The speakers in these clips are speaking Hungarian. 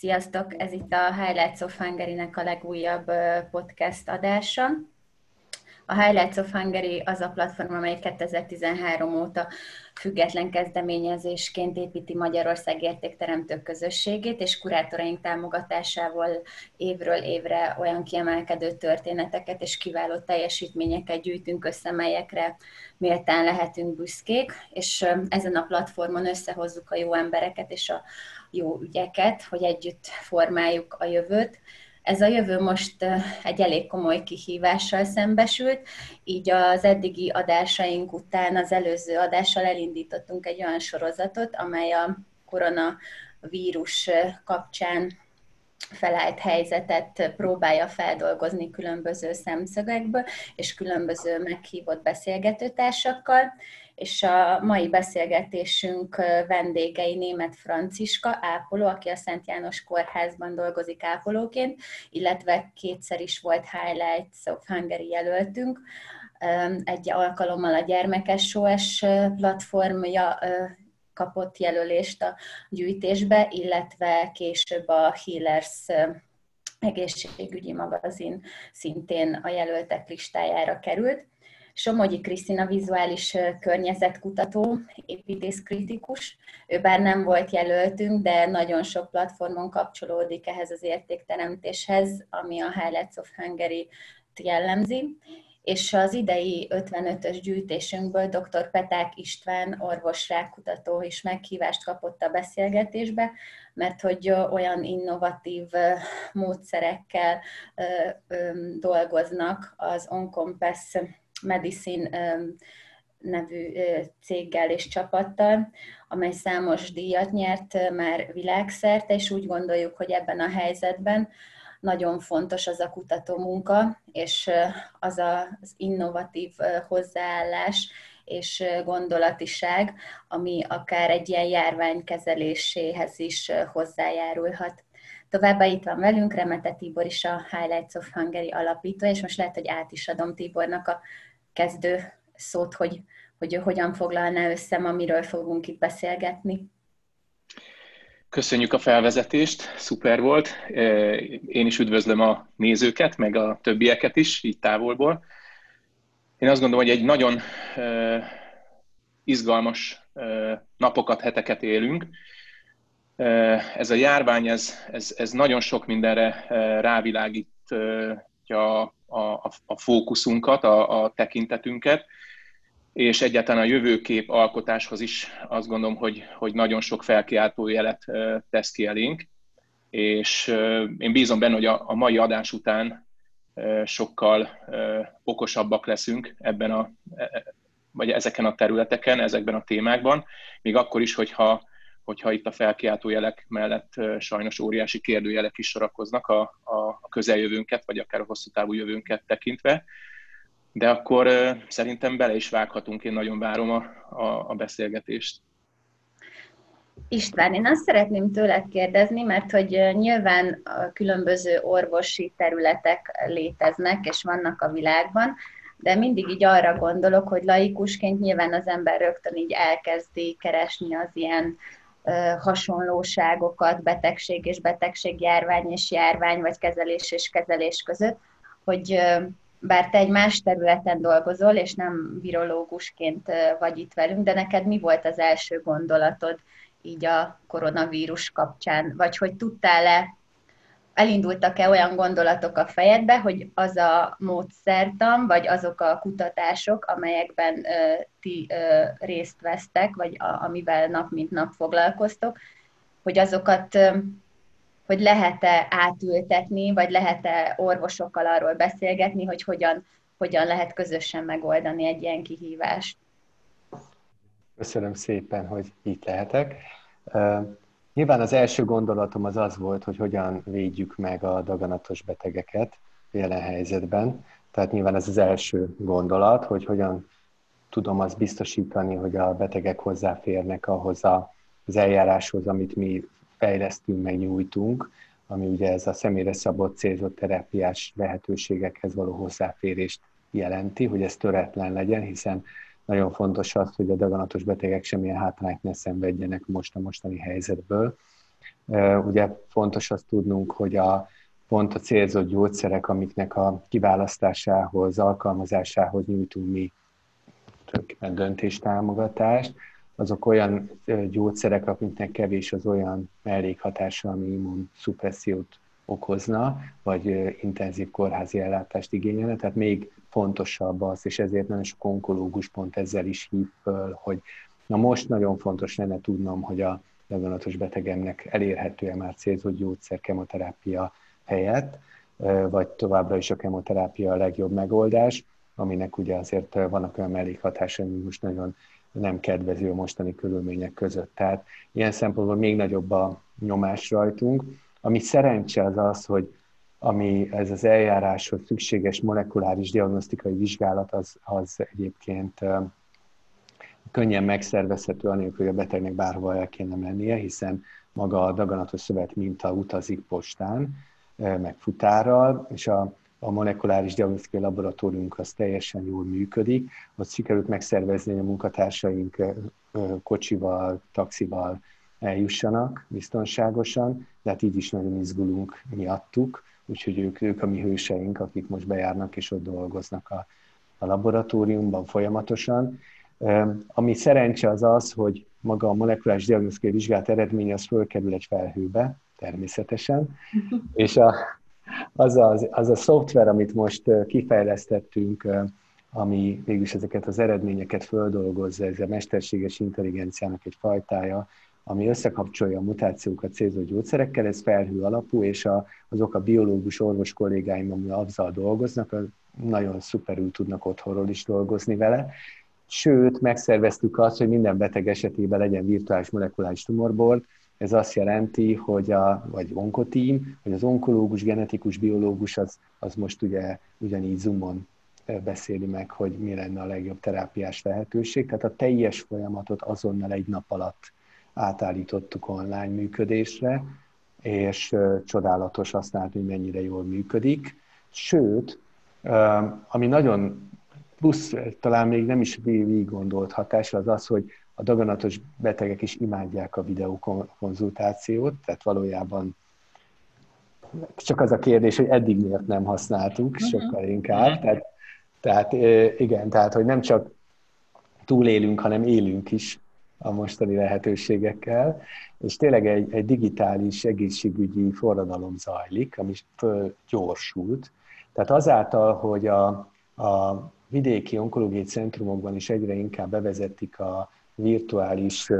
Sziasztok! Ez itt a Highlights of Hungary-nek a legújabb podcast adása. A Highlights of Hungary az a platform, amely 2013 óta független kezdeményezésként építi Magyarország értékteremtő közösségét, és kurátoraink támogatásával évről évre olyan kiemelkedő történeteket és kiváló teljesítményeket gyűjtünk össze, melyekre méltán lehetünk büszkék, és ezen a platformon összehozzuk a jó embereket és a jó ügyeket, hogy együtt formáljuk a jövőt. Ez a jövő most egy elég komoly kihívással szembesült, így az eddigi adásaink után az előző adással elindítottunk egy olyan sorozatot, amely a koronavírus kapcsán felállt helyzetet próbálja feldolgozni különböző szemszögekből és különböző meghívott beszélgetőtársakkal és a mai beszélgetésünk vendégei német Franciska, ápoló, aki a Szent János Kórházban dolgozik ápolóként, illetve kétszer is volt Highlights of Hungary jelöltünk. Egy alkalommal a Gyermekes SOS platformja kapott jelölést a gyűjtésbe, illetve később a Healers egészségügyi magazin szintén a jelöltek listájára került. Somogyi Krisztina vizuális környezetkutató, építészkritikus. Ő bár nem volt jelöltünk, de nagyon sok platformon kapcsolódik ehhez az értékteremtéshez, ami a Highlights of Hungary jellemzi. És az idei 55-ös gyűjtésünkből dr. Peták István orvosrákutató is meghívást kapott a beszélgetésbe, mert hogy olyan innovatív módszerekkel dolgoznak az Oncompass Medicine nevű céggel és csapattal, amely számos díjat nyert már világszerte, és úgy gondoljuk, hogy ebben a helyzetben nagyon fontos az a kutató munka, és az az innovatív hozzáállás és gondolatiság, ami akár egy ilyen járvány kezeléséhez is hozzájárulhat. Továbbá itt van velünk Remete Tibor is a Highlights of Hungary alapító, és most lehet, hogy át is adom Tibornak a kezdő szót, hogy, hogy hogyan foglalná össze, amiről fogunk itt beszélgetni. Köszönjük a felvezetést, szuper volt. Én is üdvözlöm a nézőket, meg a többieket is, így távolból. Én azt gondolom, hogy egy nagyon izgalmas napokat, heteket élünk. Ez a járvány, ez, ez, ez nagyon sok mindenre rávilágítja a, a fókuszunkat, a, a tekintetünket, és egyáltalán a jövőkép alkotáshoz is azt gondolom, hogy, hogy nagyon sok felkiáltó jelet tesz ki elénk, és én bízom benne, hogy a, a mai adás után sokkal okosabbak leszünk ebben a, e, e, vagy ezeken a területeken, ezekben a témákban, még akkor is, hogyha hogyha itt a felkiáltó jelek mellett sajnos óriási kérdőjelek is sorakoznak a, a, közeljövőnket, vagy akár a hosszú távú jövőnket tekintve. De akkor szerintem bele is vághatunk, én nagyon várom a, a, a beszélgetést. István, én azt szeretném tőled kérdezni, mert hogy nyilván különböző orvosi területek léteznek, és vannak a világban, de mindig így arra gondolok, hogy laikusként nyilván az ember rögtön így elkezdi keresni az ilyen hasonlóságokat betegség és betegség, járvány és járvány, vagy kezelés és kezelés között, hogy bár te egy más területen dolgozol, és nem virológusként vagy itt velünk, de neked mi volt az első gondolatod így a koronavírus kapcsán? Vagy hogy tudtál-e elindultak-e olyan gondolatok a fejedbe, hogy az a módszertan, vagy azok a kutatások, amelyekben ö, ti ö, részt vesztek, vagy a, amivel nap mint nap foglalkoztok, hogy azokat ö, hogy lehet-e átültetni, vagy lehet-e orvosokkal arról beszélgetni, hogy hogyan, hogyan lehet közösen megoldani egy ilyen kihívást. Köszönöm szépen, hogy itt lehetek. Nyilván az első gondolatom az az volt, hogy hogyan védjük meg a daganatos betegeket jelen helyzetben. Tehát nyilván ez az első gondolat, hogy hogyan tudom azt biztosítani, hogy a betegek hozzáférnek ahhoz az eljáráshoz, amit mi fejlesztünk, meg nyújtunk, ami ugye ez a személyre szabott célzott terápiás lehetőségekhez való hozzáférést jelenti, hogy ez töretlen legyen, hiszen nagyon fontos az, hogy a daganatos betegek semmilyen hátrányt ne szenvedjenek most a mostani helyzetből. Ugye fontos azt tudnunk, hogy a pont a célzott gyógyszerek, amiknek a kiválasztásához, alkalmazásához nyújtunk mi tulajdonképpen döntéstámogatást, azok olyan gyógyszerek, amiknek kevés az olyan mellékhatása, ami immunszupressziót okozna, vagy intenzív kórházi ellátást igényelne, tehát még fontosabb az, és ezért nagyon sok onkológus pont ezzel is hív föl, hogy na most nagyon fontos lenne tudnom, hogy a daganatos betegemnek elérhető-e már célzott gyógyszer kemoterápia helyett, vagy továbbra is a kemoterápia a legjobb megoldás, aminek ugye azért vannak olyan mellékhatásai, ami most nagyon nem kedvező a mostani körülmények között. Tehát ilyen szempontból még nagyobb a nyomás rajtunk. Ami szerencse az az, hogy ami ez az eljáráshoz szükséges molekuláris diagnosztikai vizsgálat, az, az egyébként könnyen megszervezhető, anélkül, hogy a betegnek bárhova el kéne mennie, hiszen maga a daganatos szövet minta utazik postán, meg futárral, és a, a molekuláris diagnosztikai laboratóriumunk az teljesen jól működik. Ott sikerült megszervezni, a munkatársaink kocsival, taxival eljussanak biztonságosan, de hát így is nagyon izgulunk miattuk, úgyhogy ők, ők a mi hőseink, akik most bejárnak és ott dolgoznak a, a laboratóriumban folyamatosan. Ami szerencse az az, hogy maga a molekuláris diagnosztikai vizsgálat eredménye az fölkerül egy felhőbe, természetesen, és a, az, a, az a szoftver, amit most kifejlesztettünk, ami végülis ezeket az eredményeket földolgozza, ez a mesterséges intelligenciának egy fajtája, ami összekapcsolja a mutációkat célzó gyógyszerekkel, ez felhő alapú, és a, azok a biológus orvos kollégáim, ami azzal dolgoznak, nagyon szuperül tudnak otthonról is dolgozni vele. Sőt, megszerveztük azt, hogy minden beteg esetében legyen virtuális molekuláris tumorbord, ez azt jelenti, hogy a, vagy onkotím, hogy az onkológus, genetikus, biológus az, az most ugye ugyanígy Zoomon beszéli meg, hogy mi lenne a legjobb terápiás lehetőség. Tehát a teljes folyamatot azonnal egy nap alatt átállítottuk online működésre, és csodálatos azt látni, hogy mennyire jól működik. Sőt, ami nagyon plusz, talán még nem is végig gondolt hatás, az az, hogy a daganatos betegek is imádják a videokonzultációt, tehát valójában csak az a kérdés, hogy eddig miért nem használtuk, mhm. sokkal inkább. Mhm. Tehát, tehát igen, tehát hogy nem csak túlélünk, hanem élünk is a mostani lehetőségekkel, és tényleg egy, egy digitális egészségügyi forradalom zajlik, ami fölgyorsult. Tehát azáltal, hogy a, a vidéki onkológiai centrumokban is egyre inkább bevezetik a virtuális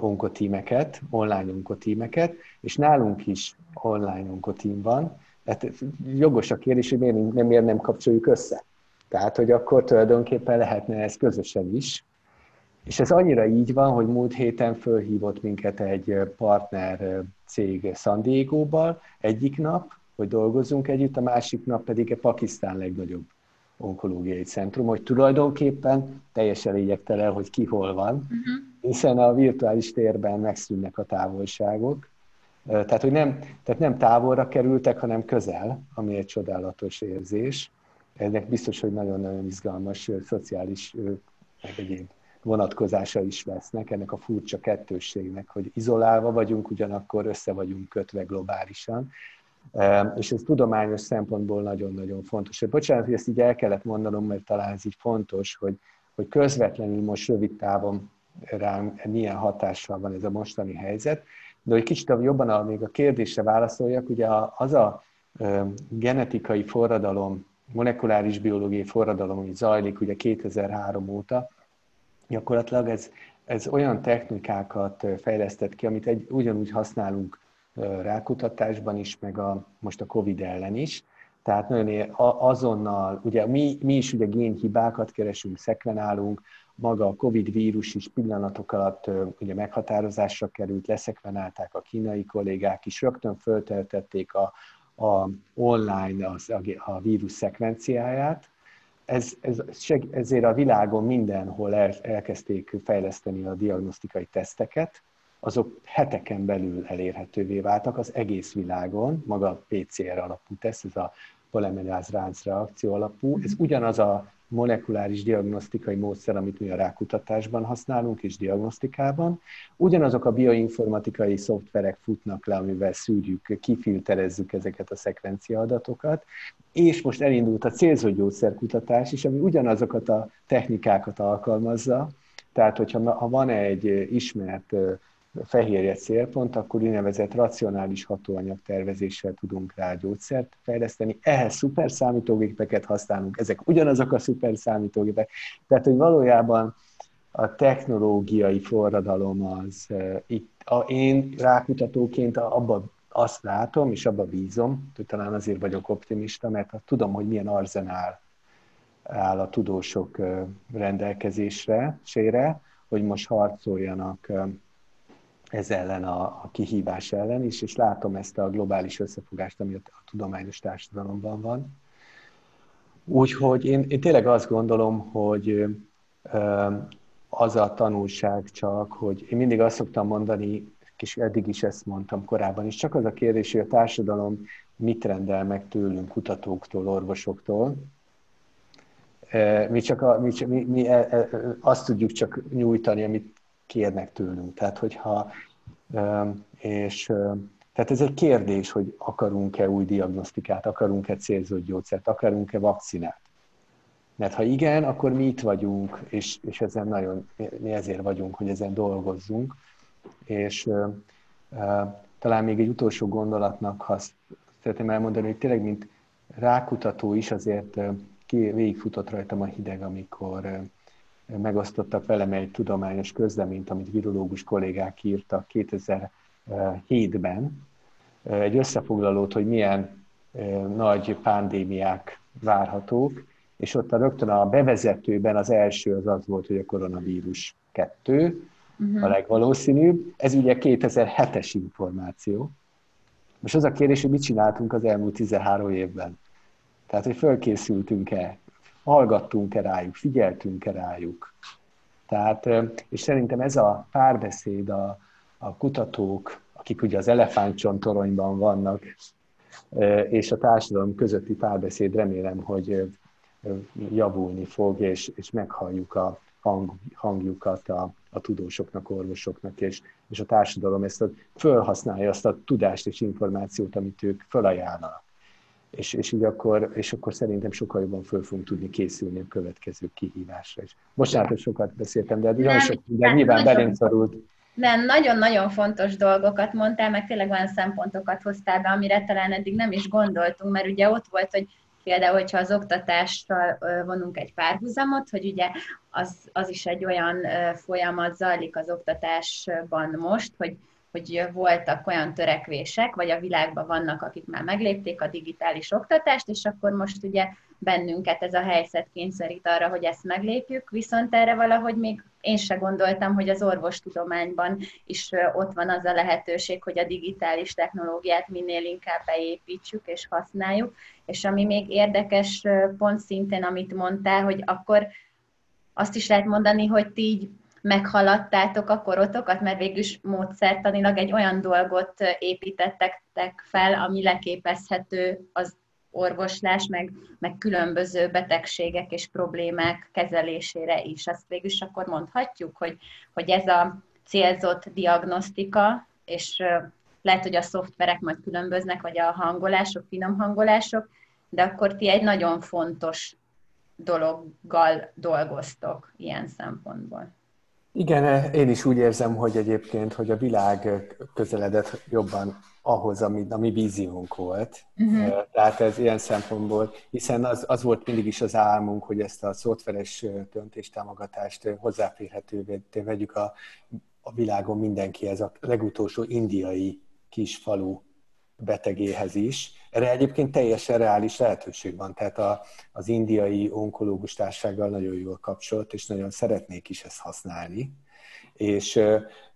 onkotímeket, online onkotímeket, és nálunk is online onkotím van. Hát jogos a kérdés, hogy miért nem, miért nem kapcsoljuk össze. Tehát, hogy akkor tulajdonképpen lehetne ez közösen is. És ez annyira így van, hogy múlt héten fölhívott minket egy partner cég San Diego-val egyik nap, hogy dolgozzunk együtt, a másik nap pedig a Pakisztán legnagyobb onkológiai centrum, hogy tulajdonképpen teljesen lényegtelen, hogy ki hol van, uh-huh. hiszen a virtuális térben megszűnnek a távolságok. Tehát, hogy nem, tehát nem távolra kerültek, hanem közel, ami egy csodálatos érzés. Ennek biztos, hogy nagyon-nagyon izgalmas szociális meg egyéb vonatkozása is lesznek ennek a furcsa kettősségnek, hogy izolálva vagyunk, ugyanakkor össze vagyunk kötve globálisan. És ez tudományos szempontból nagyon-nagyon fontos. Bocsánat, hogy ezt így el kellett mondanom, mert talán ez így fontos, hogy, hogy közvetlenül most rövid távon rám milyen hatással van ez a mostani helyzet, de hogy kicsit jobban a, még a kérdésre válaszoljak, ugye az a genetikai forradalom, molekuláris biológiai forradalom, ami zajlik ugye 2003 óta, gyakorlatilag ez, ez olyan technikákat fejlesztett ki, amit egy, ugyanúgy használunk rákutatásban is, meg a, most a COVID ellen is. Tehát nagyon azonnal, ugye mi, mi is ugye génhibákat keresünk, szekvenálunk, maga a COVID vírus is pillanatok alatt ugye meghatározásra került, leszekvenálták a kínai kollégák is, rögtön fölteltették a, a online az, a, a vírus szekvenciáját. Ez, ez, ezért a világon mindenhol el, elkezdték fejleszteni a diagnosztikai teszteket, azok heteken belül elérhetővé váltak az egész világon, maga a PCR alapú teszt, ez a polimeráz reakció alapú. Ez ugyanaz a molekuláris diagnosztikai módszer, amit mi a rákutatásban használunk és diagnosztikában. Ugyanazok a bioinformatikai szoftverek futnak le, amivel szűrjük, kifilterezzük ezeket a szekvencia adatokat, és most elindult a célzott gyógyszerkutatás is, ami ugyanazokat a technikákat alkalmazza, tehát hogyha ha van egy ismert fehérje célpont, akkor úgynevezett racionális hatóanyag tervezéssel tudunk rá gyógyszert fejleszteni. Ehhez szuper számítógépeket használunk, ezek ugyanazok a szuper számítógépek. Tehát, hogy valójában a technológiai forradalom az itt, a, én rákutatóként abba azt látom, és abba bízom, hogy talán azért vagyok optimista, mert tudom, hogy milyen arzenál áll a tudósok rendelkezésre, sére, hogy most harcoljanak ez ellen a, a kihívás ellen is, és látom ezt a globális összefogást, ami a tudományos társadalomban van. Úgyhogy én, én tényleg azt gondolom, hogy az a tanulság csak, hogy én mindig azt szoktam mondani, és eddig is ezt mondtam korábban is, csak az a kérdés, hogy a társadalom mit rendel meg tőlünk, kutatóktól, orvosoktól. Mi, csak a, mi, mi, mi e, e, azt tudjuk csak nyújtani, amit kérnek tőlünk. Tehát, hogyha, és tehát ez egy kérdés, hogy akarunk-e új diagnosztikát, akarunk-e célzott gyógyszert, akarunk-e vakcinát. Mert ha igen, akkor mi itt vagyunk, és, és ezen nagyon, mi ezért vagyunk, hogy ezen dolgozzunk. És talán még egy utolsó gondolatnak, ha szeretném elmondani, hogy tényleg, mint rákutató is azért uh, végigfutott rajtam a hideg, amikor megosztottak velem egy tudományos közleményt, amit virológus kollégák írtak 2007-ben, egy összefoglalót, hogy milyen nagy pandémiák várhatók, és ott a rögtön a bevezetőben az első az az volt, hogy a koronavírus 2, uh-huh. a legvalószínűbb. Ez ugye 2007-es információ. Most az a kérdés, hogy mit csináltunk az elmúlt 13 évben. Tehát, hogy fölkészültünk-e, hallgattunk-e rájuk, figyeltünk-e rájuk. Tehát, és szerintem ez a párbeszéd a, a kutatók, akik ugye az elefántcsontoronyban vannak, és a társadalom közötti párbeszéd remélem, hogy javulni fog, és, és meghalljuk a hang, hangjukat a, a tudósoknak, orvosoknak, és, és a társadalom ezt a, fölhasználja azt a tudást és információt, amit ők felajánlanak és, és így akkor, és akkor szerintem sokkal jobban föl fogunk tudni készülni a következő kihívásra is. Bocsánat, hogy sokat beszéltem, de nagyon sok minden nyilván belém szorult. Nem, nagyon-nagyon fontos dolgokat mondtál, meg tényleg olyan szempontokat hoztál be, amire talán eddig nem is gondoltunk, mert ugye ott volt, hogy például, hogyha az oktatással vonunk egy párhuzamot, hogy ugye az, az is egy olyan folyamat zajlik az oktatásban most, hogy hogy voltak olyan törekvések, vagy a világban vannak, akik már meglépték a digitális oktatást, és akkor most ugye bennünket ez a helyzet kényszerít arra, hogy ezt meglépjük, viszont erre valahogy még én se gondoltam, hogy az orvostudományban is ott van az a lehetőség, hogy a digitális technológiát minél inkább beépítsük és használjuk, és ami még érdekes pont szintén, amit mondtál, hogy akkor azt is lehet mondani, hogy ti így meghaladtátok a korotokat, mert végülis módszertanilag egy olyan dolgot építettek fel, ami leképezhető az orvoslás, meg, meg különböző betegségek és problémák kezelésére is. Azt végülis akkor mondhatjuk, hogy, hogy ez a célzott diagnosztika, és lehet, hogy a szoftverek majd különböznek, vagy a hangolások, finom hangolások, de akkor ti egy nagyon fontos dologgal dolgoztok ilyen szempontból. Igen, én is úgy érzem, hogy egyébként, hogy a világ közeledett jobban ahhoz, ami a mi víziónk volt. Uh-huh. Tehát ez ilyen szempontból, hiszen az, az volt mindig is az álmunk, hogy ezt a szoftveres döntéstámogatást hozzáférhetővé vegyük a, a világon mindenkihez, a legutolsó indiai kis falu betegéhez is. Erre egyébként teljesen reális lehetőség van, tehát a, az indiai onkológus társággal nagyon jól kapcsolt, és nagyon szeretnék is ezt használni. És,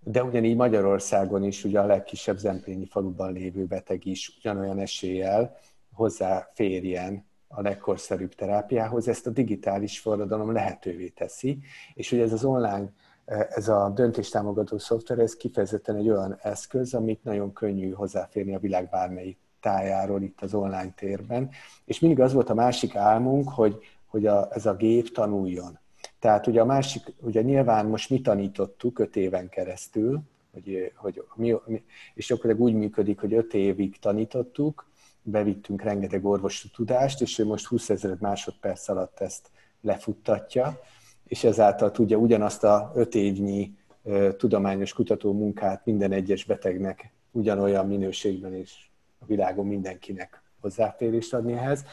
de ugyanígy Magyarországon is, ugye a legkisebb Zemplényi faluban lévő beteg is ugyanolyan eséllyel hozzáférjen a legkorszerűbb terápiához, ezt a digitális forradalom lehetővé teszi, és ugye ez az online ez a döntéstámogató szoftver, ez kifejezetten egy olyan eszköz, amit nagyon könnyű hozzáférni a világ bármelyik tájáról itt az online térben, és mindig az volt a másik álmunk, hogy, hogy a, ez a gép tanuljon. Tehát ugye a másik, ugye nyilván most mi tanítottuk öt éven keresztül, hogy, hogy mi, és akkor úgy működik, hogy öt évig tanítottuk, bevittünk rengeteg orvosi tudást, és ő most 20 ezer másodperc alatt ezt lefuttatja, és ezáltal tudja ugyanazt a öt évnyi tudományos kutató munkát minden egyes betegnek ugyanolyan minőségben és a világon mindenkinek hozzáférést adni ehhez.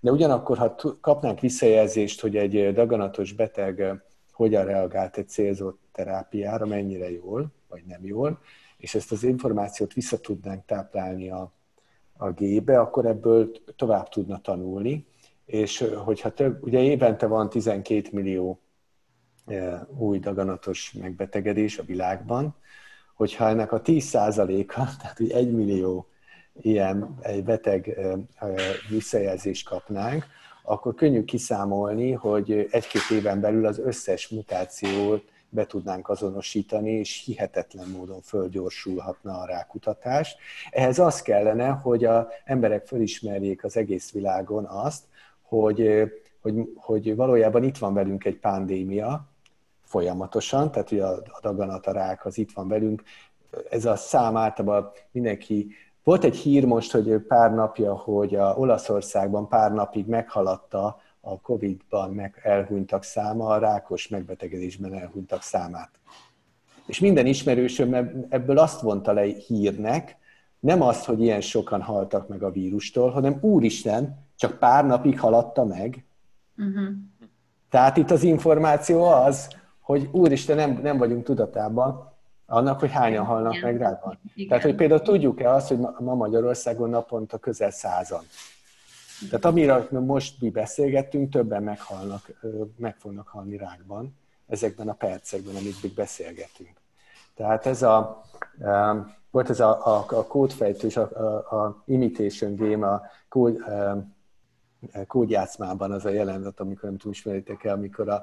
De ugyanakkor, ha kapnánk visszajelzést, hogy egy daganatos beteg hogyan reagált egy célzott terápiára, mennyire jól, vagy nem jól, és ezt az információt vissza tudnánk táplálni a, a gébe, akkor ebből tovább tudna tanulni, és hogyha több, ugye évente van 12 millió új daganatos megbetegedés a világban, hogyha ennek a 10%-a, tehát hogy 1 millió ilyen egy beteg visszajelzést kapnánk, akkor könnyű kiszámolni, hogy egy-két éven belül az összes mutációt be tudnánk azonosítani, és hihetetlen módon fölgyorsulhatna a rákutatás. Ehhez az kellene, hogy az emberek fölismerjék az egész világon azt, hogy, hogy, hogy valójában itt van velünk egy pandémia, folyamatosan, tehát ugye a daganat, a rák az itt van velünk. Ez a szám általában mindenki volt egy hír most, hogy pár napja, hogy a Olaszországban pár napig meghaladta a Covid-ban meg elhunytak száma, a rákos megbetegedésben elhunytak számát. És minden ismerősöm ebből azt vonta le hírnek, nem azt, hogy ilyen sokan haltak meg a vírustól, hanem úristen, csak pár napig haladta meg. Uh-huh. Tehát itt az információ az, hogy úristen, nem, nem vagyunk tudatában annak, hogy hányan halnak Igen. meg rádban. Igen. Tehát, hogy például tudjuk-e azt, hogy ma Magyarországon naponta közel százan. Tehát amiről most mi beszélgettünk, többen meghalnak, meg fognak halni rákban ezekben a percekben, amit beszélgetünk. Tehát ez a, volt ez a, a, a kódfejtős, a, a, a imitation game, a kód, kódjátszmában az a jelenet, amikor nem tudom, ismeritek el, amikor a,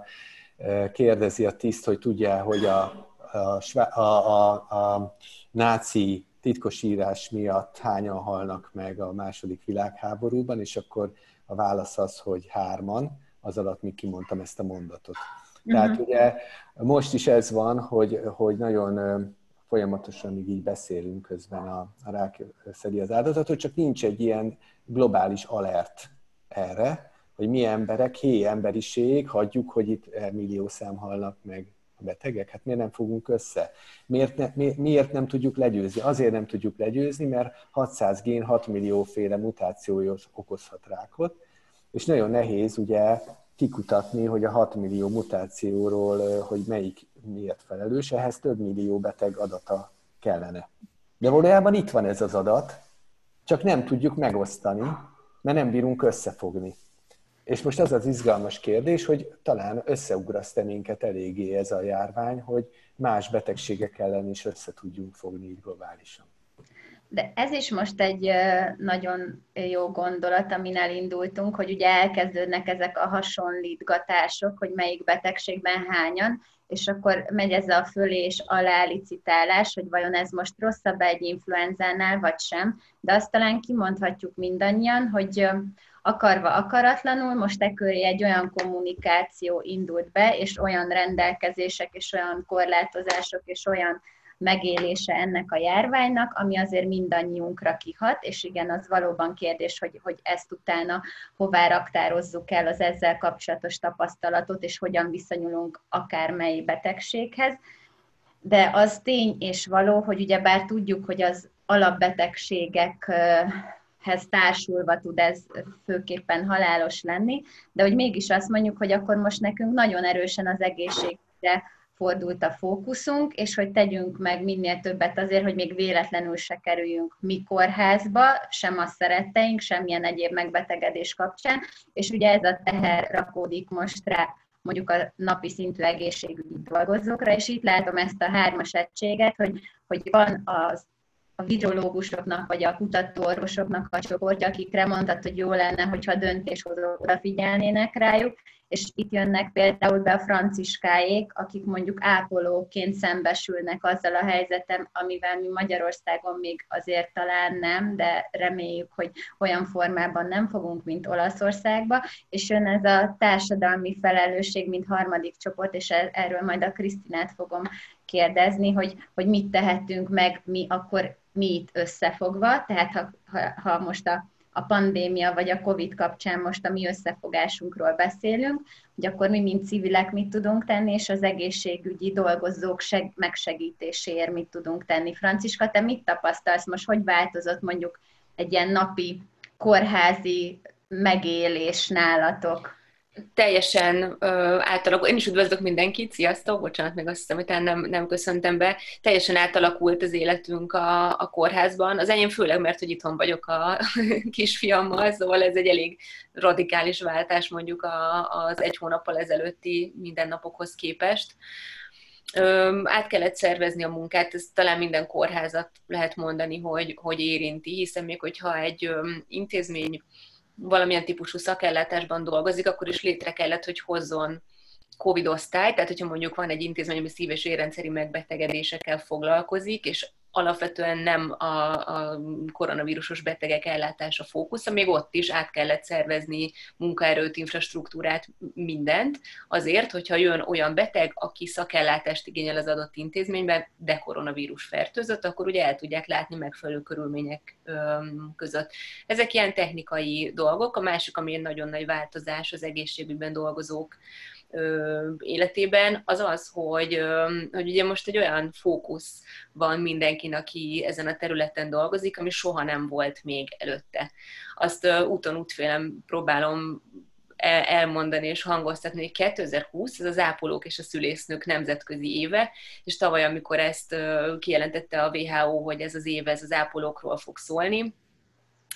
kérdezi a tiszt, hogy tudja, hogy a, a, a, a, a náci titkosírás miatt hányan halnak meg a második világháborúban, és akkor a válasz az, hogy hárman, az alatt még kimondtam ezt a mondatot. Tehát uh-huh. ugye most is ez van, hogy, hogy nagyon folyamatosan még így beszélünk közben a, a rák szedi az áldozatot, csak nincs egy ilyen globális alert erre, hogy mi emberek, hé emberiség, hagyjuk, hogy itt millió szám halnak meg a betegek, hát miért nem fogunk össze? Miért, ne, mi, miért nem tudjuk legyőzni? Azért nem tudjuk legyőzni, mert 600 gén 6 millió féle mutációja okozhat rákot, és nagyon nehéz ugye kikutatni, hogy a 6 millió mutációról, hogy melyik miért felelős, ehhez több millió beteg adata kellene. De valójában itt van ez az adat, csak nem tudjuk megosztani, mert nem bírunk összefogni. És most az az izgalmas kérdés, hogy talán összeugraszt minket eléggé ez a járvány, hogy más betegségek ellen is össze tudjunk fogni így globálisan. De ez is most egy nagyon jó gondolat, amin elindultunk, hogy ugye elkezdődnek ezek a hasonlítgatások, hogy melyik betegségben hányan, és akkor megy ez a fölé és alá licitálás, hogy vajon ez most rosszabb egy influenzánál, vagy sem, de azt talán kimondhatjuk mindannyian, hogy akarva akaratlanul, most e köré egy olyan kommunikáció indult be, és olyan rendelkezések, és olyan korlátozások, és olyan megélése ennek a járványnak, ami azért mindannyiunkra kihat, és igen, az valóban kérdés, hogy, hogy ezt utána hová raktározzuk el az ezzel kapcsolatos tapasztalatot, és hogyan viszonyulunk akármely betegséghez. De az tény és való, hogy ugye bár tudjuk, hogy az alapbetegségek hez társulva tud ez főképpen halálos lenni, de hogy mégis azt mondjuk, hogy akkor most nekünk nagyon erősen az egészségre fordult a fókuszunk, és hogy tegyünk meg minél többet azért, hogy még véletlenül se kerüljünk mi kórházba, sem a szeretteink, semmilyen egyéb megbetegedés kapcsán, és ugye ez a teher rakódik most rá mondjuk a napi szintű egészségügyi dolgozókra, és itt látom ezt a hármas egységet, hogy, hogy van az a virológusoknak, vagy a kutatóorvosoknak a csoportja, akikre mondtad, hogy jó lenne, hogyha döntéshozók odafigyelnének rájuk, és itt jönnek például be a franciskáék, akik mondjuk ápolóként szembesülnek azzal a helyzetem, amivel mi Magyarországon még azért talán nem, de reméljük, hogy olyan formában nem fogunk, mint Olaszországba, és jön ez a társadalmi felelősség, mint harmadik csoport, és e- erről majd a Krisztinát fogom kérdezni, hogy, hogy mit tehetünk meg mi akkor mi itt összefogva, tehát ha, ha, ha most a, a pandémia vagy a COVID kapcsán most a mi összefogásunkról beszélünk, hogy akkor mi, mint civilek mit tudunk tenni, és az egészségügyi dolgozók seg- megsegítéséért mit tudunk tenni. Franciska, te mit tapasztalsz most, hogy változott mondjuk egy ilyen napi kórházi megélés nálatok? Teljesen ö, én is üdvözlök mindenkit, sziasztok, bocsánat, még azt hiszem, hogy nem, nem köszöntem be, teljesen átalakult az életünk a, a kórházban, az enyém főleg, mert hogy itthon vagyok a kisfiammal, szóval ez egy elég radikális váltás mondjuk a, az egy hónappal ezelőtti mindennapokhoz képest. Ö, át kellett szervezni a munkát, ez talán minden kórházat lehet mondani, hogy, hogy érinti, hiszen még hogyha egy ö, intézmény valamilyen típusú szakellátásban dolgozik, akkor is létre kellett, hogy hozzon COVID osztály, tehát hogyha mondjuk van egy intézmény, ami szív- és érrendszeri megbetegedésekkel foglalkozik, és alapvetően nem a, a koronavírusos betegek ellátása fókusza, még ott is át kellett szervezni munkaerőt, infrastruktúrát, mindent, azért, hogyha jön olyan beteg, aki szakellátást igényel az adott intézményben, de koronavírus fertőzött, akkor ugye el tudják látni megfelelő körülmények között. Ezek ilyen technikai dolgok. A másik, ami egy nagyon nagy változás az egészségügyben dolgozók életében, az az, hogy, hogy ugye most egy olyan fókusz van mindenkin, aki ezen a területen dolgozik, ami soha nem volt még előtte. Azt úton útfélem próbálom elmondani és hangoztatni, hogy 2020 ez az ápolók és a szülésznők nemzetközi éve, és tavaly, amikor ezt kijelentette a WHO, hogy ez az év ez az ápolókról fog szólni,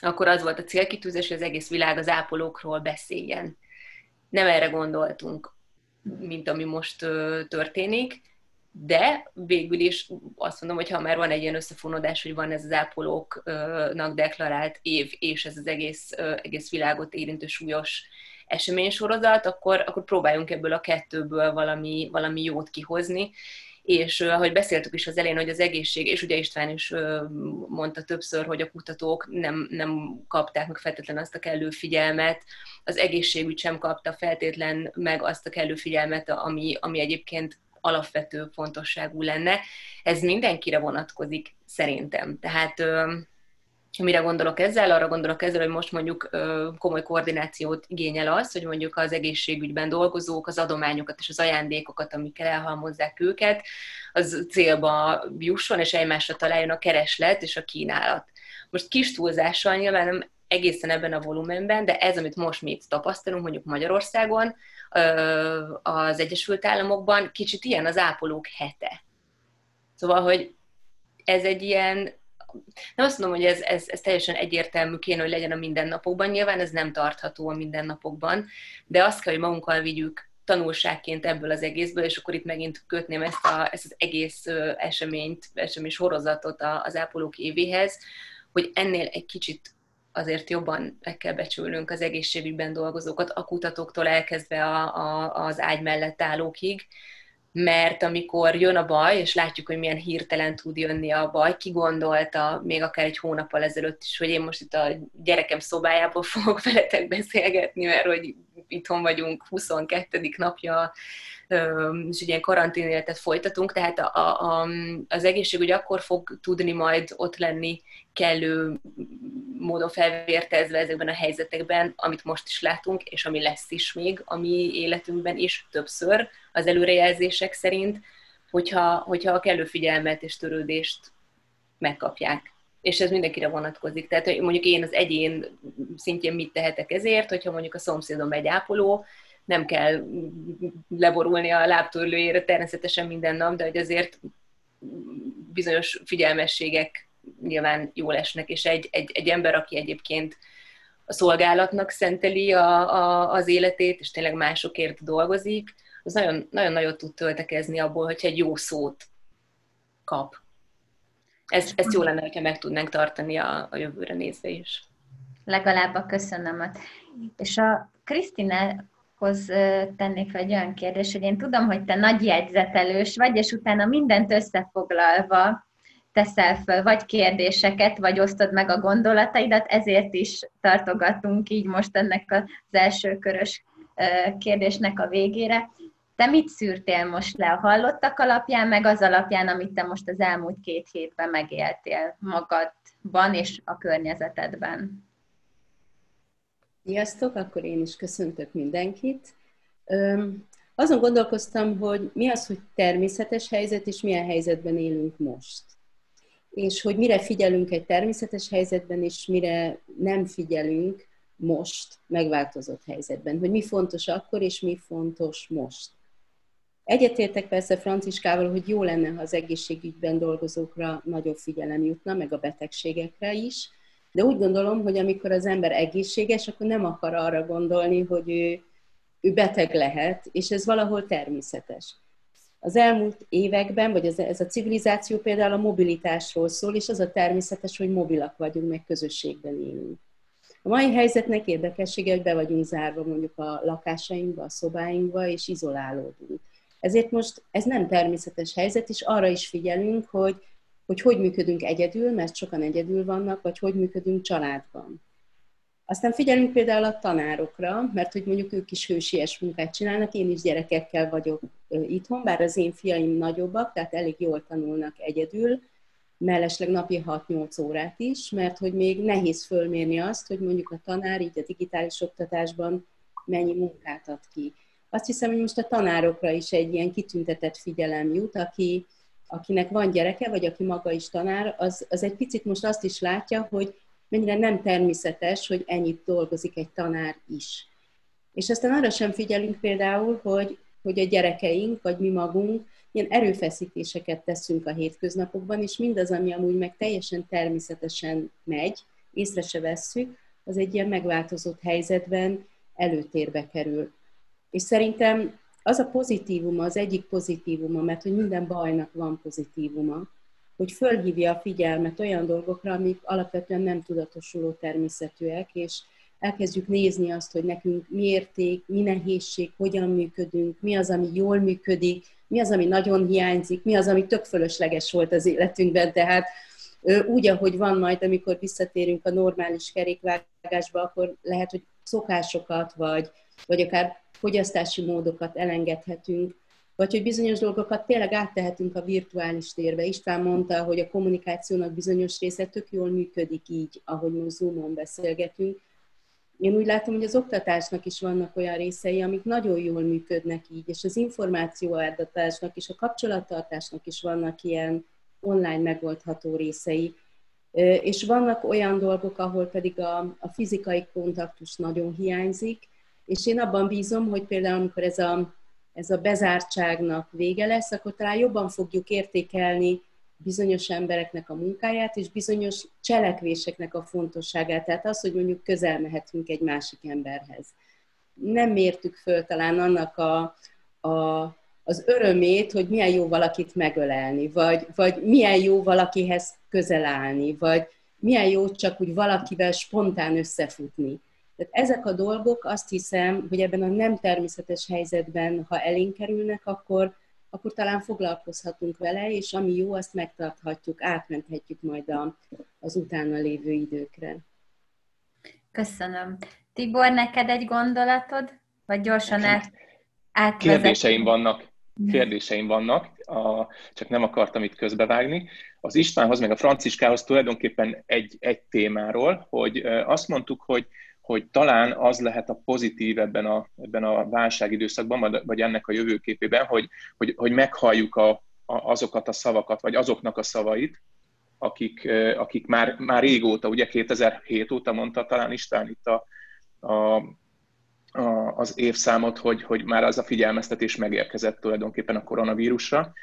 akkor az volt a célkitűzés, hogy az egész világ az ápolókról beszéljen. Nem erre gondoltunk mint ami most történik, de végül is azt mondom, hogy ha már van egy ilyen összefonódás, hogy van ez az ápolóknak deklarált év, és ez az egész, egész világot érintő súlyos eseménysorozat, akkor, akkor próbáljunk ebből a kettőből valami, valami jót kihozni, és ahogy beszéltük is az elején, hogy az egészség, és ugye István is mondta többször, hogy a kutatók nem, nem kapták meg feltétlenül azt a kellő figyelmet, az egészségügy sem kapta feltétlen meg azt a kellő figyelmet, ami, ami egyébként alapvető fontosságú lenne. Ez mindenkire vonatkozik szerintem. Tehát Mire gondolok ezzel? Arra gondolok ezzel, hogy most mondjuk komoly koordinációt igényel az, hogy mondjuk az egészségügyben dolgozók az adományokat és az ajándékokat, amikkel elhalmozzák őket, az célba jusson, és egymásra találjon a kereslet és a kínálat. Most kis túlzással nyilván nem egészen ebben a volumenben, de ez, amit most mi itt tapasztalunk, mondjuk Magyarországon, az Egyesült Államokban, kicsit ilyen az ápolók hete. Szóval, hogy ez egy ilyen nem azt mondom, hogy ez, ez, ez teljesen egyértelmű kéne, hogy legyen a mindennapokban, nyilván ez nem tartható a mindennapokban, de azt kell, hogy magunkkal vigyük tanulságként ebből az egészből, és akkor itt megint kötném ezt, a, ezt az egész eseményt, esemény sorozatot az ápolók évéhez, hogy ennél egy kicsit azért jobban meg kell becsülnünk az egészségügyben dolgozókat, a kutatóktól elkezdve a, a, az ágy mellett állókig, mert amikor jön a baj, és látjuk, hogy milyen hirtelen tud jönni a baj, ki gondolta még akár egy hónappal ezelőtt is, hogy én most itt a gyerekem szobájából fogok veletek beszélgetni, mert hogy itthon vagyunk 22. napja, és ugye karantén életet folytatunk, tehát a, a, az egészségügy akkor fog tudni majd ott lenni kellő módon felvértezve ezekben a helyzetekben, amit most is látunk, és ami lesz is még a mi életünkben is többször az előrejelzések szerint, hogyha, hogyha a kellő figyelmet és törődést megkapják. És ez mindenkire vonatkozik. Tehát mondjuk én az egyén szintjén mit tehetek ezért, hogyha mondjuk a szomszédom egy ápoló, nem kell leborulni a lábtörlőjére természetesen minden nap, de hogy azért bizonyos figyelmességek nyilván jól esnek, és egy, egy, egy ember, aki egyébként a szolgálatnak szenteli a, a, az életét, és tényleg másokért dolgozik, az nagyon, nagyon nagyot tud töltekezni abból, hogyha egy jó szót kap. Ez, ezt jó lenne, hogyha meg tudnánk tartani a, a jövőre nézve is. Legalább a köszönömet. És a Krisztine hoz tennék fel egy olyan kérdést, hogy én tudom, hogy te nagy jegyzetelős vagy, és utána mindent összefoglalva teszel föl, vagy kérdéseket, vagy osztod meg a gondolataidat, ezért is tartogatunk így most ennek az első körös kérdésnek a végére. Te mit szűrtél most le a hallottak alapján, meg az alapján, amit te most az elmúlt két hétben megéltél magadban és a környezetedben? Sziasztok, akkor én is köszöntök mindenkit. Azon gondolkoztam, hogy mi az, hogy természetes helyzet, és milyen helyzetben élünk most. És hogy mire figyelünk egy természetes helyzetben, és mire nem figyelünk most megváltozott helyzetben. Hogy mi fontos akkor, és mi fontos most. Egyetértek persze Franciskával, hogy jó lenne, ha az egészségügyben dolgozókra nagyobb figyelem jutna, meg a betegségekre is, de úgy gondolom, hogy amikor az ember egészséges, akkor nem akar arra gondolni, hogy ő, ő beteg lehet, és ez valahol természetes. Az elmúlt években, vagy ez, ez a civilizáció például a mobilitásról szól, és az a természetes, hogy mobilak vagyunk, meg közösségben élünk. A mai helyzetnek érdekessége, hogy be vagyunk zárva mondjuk a lakásainkba, a szobáinkba, és izolálódunk. Ezért most ez nem természetes helyzet, és arra is figyelünk, hogy hogy hogy működünk egyedül, mert sokan egyedül vannak, vagy hogy működünk családban. Aztán figyelünk például a tanárokra, mert hogy mondjuk ők is hősies munkát csinálnak, én is gyerekekkel vagyok itthon, bár az én fiaim nagyobbak, tehát elég jól tanulnak egyedül, mellesleg napi 6-8 órát is, mert hogy még nehéz fölmérni azt, hogy mondjuk a tanár így a digitális oktatásban mennyi munkát ad ki. Azt hiszem, hogy most a tanárokra is egy ilyen kitüntetett figyelem jut, aki, akinek van gyereke, vagy aki maga is tanár, az, az egy picit most azt is látja, hogy mennyire nem természetes, hogy ennyit dolgozik egy tanár is. És aztán arra sem figyelünk például, hogy, hogy a gyerekeink, vagy mi magunk ilyen erőfeszítéseket teszünk a hétköznapokban, és mindaz, ami amúgy meg teljesen természetesen megy, észre se vesszük, az egy ilyen megváltozott helyzetben előtérbe kerül. És szerintem az a pozitívuma, az egyik pozitívuma, mert hogy minden bajnak van pozitívuma, hogy fölhívja a figyelmet olyan dolgokra, amik alapvetően nem tudatosuló természetűek, és elkezdjük nézni azt, hogy nekünk mi érték, mi nehézség, hogyan működünk, mi az, ami jól működik, mi az, ami nagyon hiányzik, mi az, ami tök fölösleges volt az életünkben, tehát úgy, ahogy van majd, amikor visszatérünk a normális kerékvágásba, akkor lehet, hogy szokásokat, vagy, vagy akár fogyasztási módokat elengedhetünk, vagy hogy bizonyos dolgokat tényleg áttehetünk a virtuális térbe. István mondta, hogy a kommunikációnak bizonyos része tök jól működik így, ahogy most Zoom-on beszélgetünk. Én úgy látom, hogy az oktatásnak is vannak olyan részei, amik nagyon jól működnek így, és az információáradatásnak és a kapcsolattartásnak is vannak ilyen online megoldható részei. És vannak olyan dolgok, ahol pedig a, a fizikai kontaktus nagyon hiányzik, és én abban bízom, hogy például amikor ez a, ez a bezártságnak vége lesz, akkor talán jobban fogjuk értékelni bizonyos embereknek a munkáját, és bizonyos cselekvéseknek a fontosságát. Tehát az, hogy mondjuk közel mehetünk egy másik emberhez. Nem mértük föl talán annak a, a, az örömét, hogy milyen jó valakit megölelni, vagy, vagy milyen jó valakihez közel állni, vagy milyen jó csak úgy valakivel spontán összefutni. Tehát ezek a dolgok azt hiszem, hogy ebben a nem természetes helyzetben, ha elénk kerülnek, akkor, akkor talán foglalkozhatunk vele, és ami jó, azt megtarthatjuk, átmenthetjük majd a, az utána lévő időkre. Köszönöm. Tibor, neked egy gondolatod? Vagy gyorsan át, átvezet? Kérdéseim vannak. Kérdéseim vannak, a, csak nem akartam itt közbevágni. Az Istvánhoz, meg a Franciskához tulajdonképpen egy, egy témáról, hogy azt mondtuk, hogy hogy talán az lehet a pozitív ebben a, ebben a válságidőszakban, vagy ennek a jövőképében, hogy, hogy, hogy meghalljuk a, a, azokat a szavakat, vagy azoknak a szavait, akik, akik már, már régóta, ugye 2007 óta mondta talán István itt a, a, a, az évszámot, hogy, hogy már az a figyelmeztetés megérkezett tulajdonképpen a koronavírusra,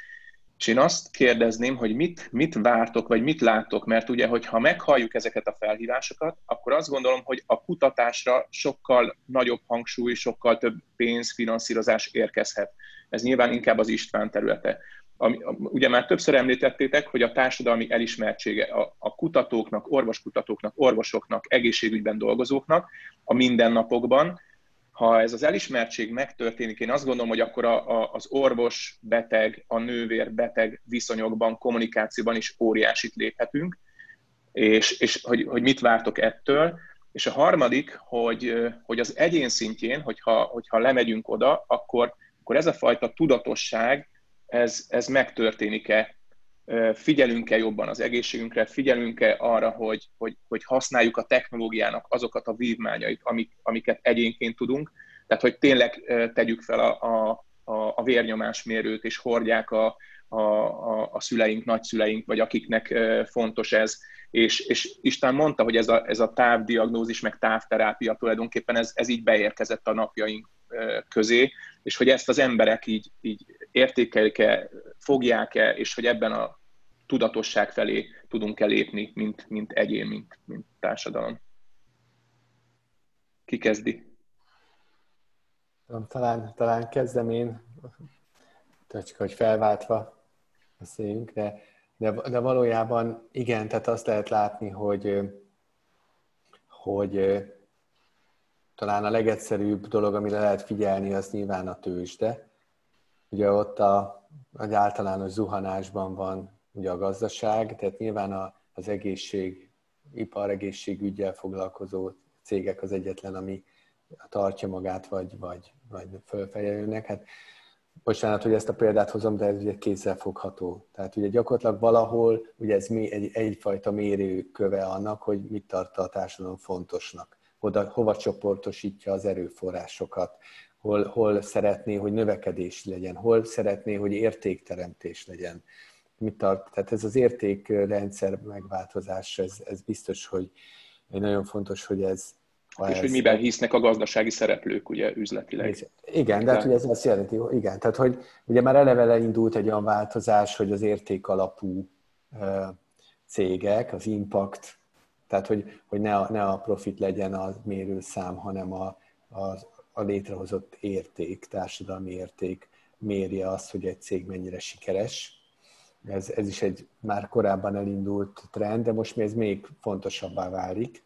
és én azt kérdezném, hogy mit, mit vártok, vagy mit láttok, mert ugye, hogyha meghalljuk ezeket a felhívásokat, akkor azt gondolom, hogy a kutatásra sokkal nagyobb hangsúly, sokkal több pénz, finanszírozás érkezhet. Ez nyilván inkább az István területe. Ami, ugye már többször említettétek, hogy a társadalmi elismertsége a, a kutatóknak, orvoskutatóknak, orvosoknak, egészségügyben dolgozóknak a mindennapokban, ha ez az elismertség megtörténik, én azt gondolom, hogy akkor a, a, az orvos-beteg, a nővér-beteg viszonyokban, kommunikációban is óriásit léphetünk, és, és hogy, hogy mit vártok ettől. És a harmadik, hogy, hogy az egyén szintjén, hogyha, hogyha lemegyünk oda, akkor, akkor ez a fajta tudatosság, ez, ez megtörténik-e figyelünk-e jobban az egészségünkre, figyelünk-e arra, hogy, hogy, hogy használjuk a technológiának azokat a vívmányait, amik, amiket egyénként tudunk, tehát hogy tényleg tegyük fel a, a, a vérnyomásmérőt, és hordják a, a, a, a szüleink, nagyszüleink, vagy akiknek fontos ez, és, és Isten mondta, hogy ez a, ez a távdiagnózis, meg távterápia tulajdonképpen ez, ez így beérkezett a napjaink közé, és hogy ezt az emberek így, így értékelik-e, fogják-e, és hogy ebben a tudatosság felé tudunk elépni, mint, mint egyén, mint, mint társadalom. Ki kezdi? Talán, talán kezdem én, csak hogy felváltva beszéljünk, de, de, de valójában igen, tehát azt lehet látni, hogy, hogy talán a legegyszerűbb dolog, amire lehet figyelni, az nyilván a tőzsde. Ugye ott a, az általános zuhanásban van ugye a gazdaság, tehát nyilván a, az egészség, ipar egészségügyel foglalkozó cégek az egyetlen, ami tartja magát, vagy, vagy, vagy fölfelé jönnek. Hát bocsánat, hogy ezt a példát hozom, de ez ugye kézzelfogható. Tehát ugye gyakorlatilag valahol ugye ez egy, egyfajta mérőköve annak, hogy mit tart a társadalom fontosnak, Oda, hova csoportosítja az erőforrásokat, hol, hol szeretné, hogy növekedés legyen, hol szeretné, hogy értékteremtés legyen mit tart. Tehát ez az értékrendszer megváltozás, ez, ez biztos, hogy nagyon fontos, hogy ez... És ez, hogy miben hisznek a gazdasági szereplők, ugye, üzletileg. Igen, de hát ugye ez azt jelenti, igen, tehát hogy ugye már eleve indult egy olyan változás, hogy az érték alapú cégek, az impact, tehát hogy, hogy ne, a, ne a profit legyen a mérőszám, hanem a, a, a létrehozott érték, társadalmi érték mérje azt, hogy egy cég mennyire sikeres, ez, ez is egy már korábban elindult trend, de most ez még fontosabbá válik.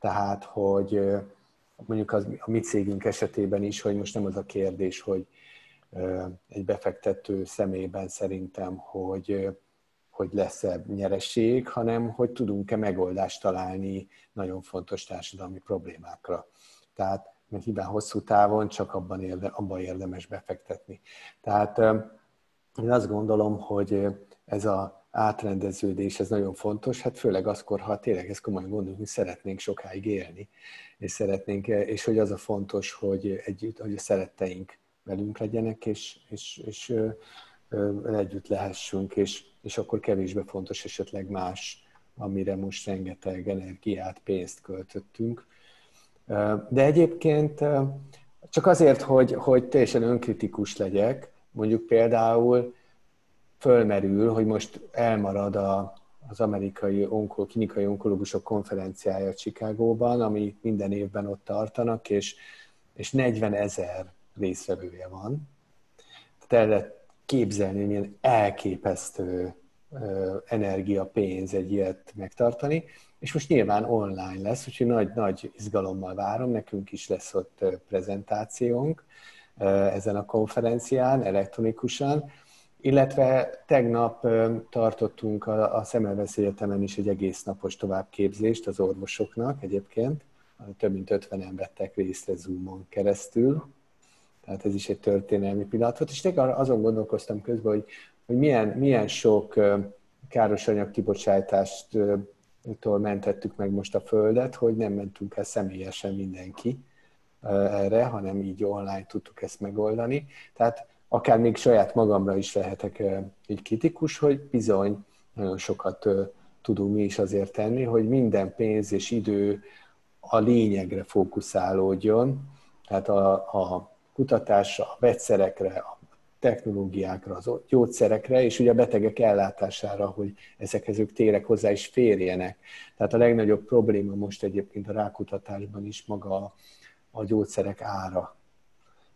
Tehát, hogy mondjuk az, a mi cégünk esetében is, hogy most nem az a kérdés, hogy egy befektető szemében szerintem, hogy, hogy lesz-e nyereség, hanem hogy tudunk-e megoldást találni nagyon fontos társadalmi problémákra. Tehát mert hosszú távon csak abban, érde, abban érdemes befektetni. Tehát én azt gondolom, hogy ez a átrendeződés, ez nagyon fontos, hát főleg azkor, ha tényleg ezt komolyan gondolunk, hogy szeretnénk sokáig élni, és szeretnénk, és hogy az a fontos, hogy együtt, hogy a szeretteink velünk legyenek, és, és, és ö, együtt lehessünk, és, és akkor kevésbé fontos esetleg más, amire most rengeteg energiát, pénzt költöttünk. De egyébként csak azért, hogy, hogy teljesen önkritikus legyek, mondjuk például fölmerül, hogy most elmarad a, az amerikai onko, klinikai onkológusok konferenciája Csikágóban, ami minden évben ott tartanak, és, és 40 ezer részvevője van. Tehát el lehet képzelni, milyen elképesztő energia, pénz egy ilyet megtartani, és most nyilván online lesz, úgyhogy nagy, nagy izgalommal várom, nekünk is lesz ott prezentációnk ezen a konferencián, elektronikusan, illetve tegnap tartottunk a, a Szemelvesz Egyetemen is egy egész napos továbbképzést az orvosoknak egyébként. Több mint 50-en vettek részt a Zoomon keresztül. Tehát ez is egy történelmi pillanat volt. És tényleg azon gondolkoztam közben, hogy, hogy milyen, milyen sok káros anyag kibocsátástól mentettük meg most a Földet, hogy nem mentünk el személyesen mindenki erre, hanem így online tudtuk ezt megoldani. Tehát akár még saját magamra is lehetek egy kritikus, hogy bizony nagyon sokat tudunk mi is azért tenni, hogy minden pénz és idő a lényegre fókuszálódjon, tehát a, a kutatásra, a vegyszerekre, a technológiákra, az gyógyszerekre, és ugye a betegek ellátására, hogy ezekhez ők térek hozzá is férjenek. Tehát a legnagyobb probléma most egyébként a rákutatásban is maga a, a gyógyszerek ára.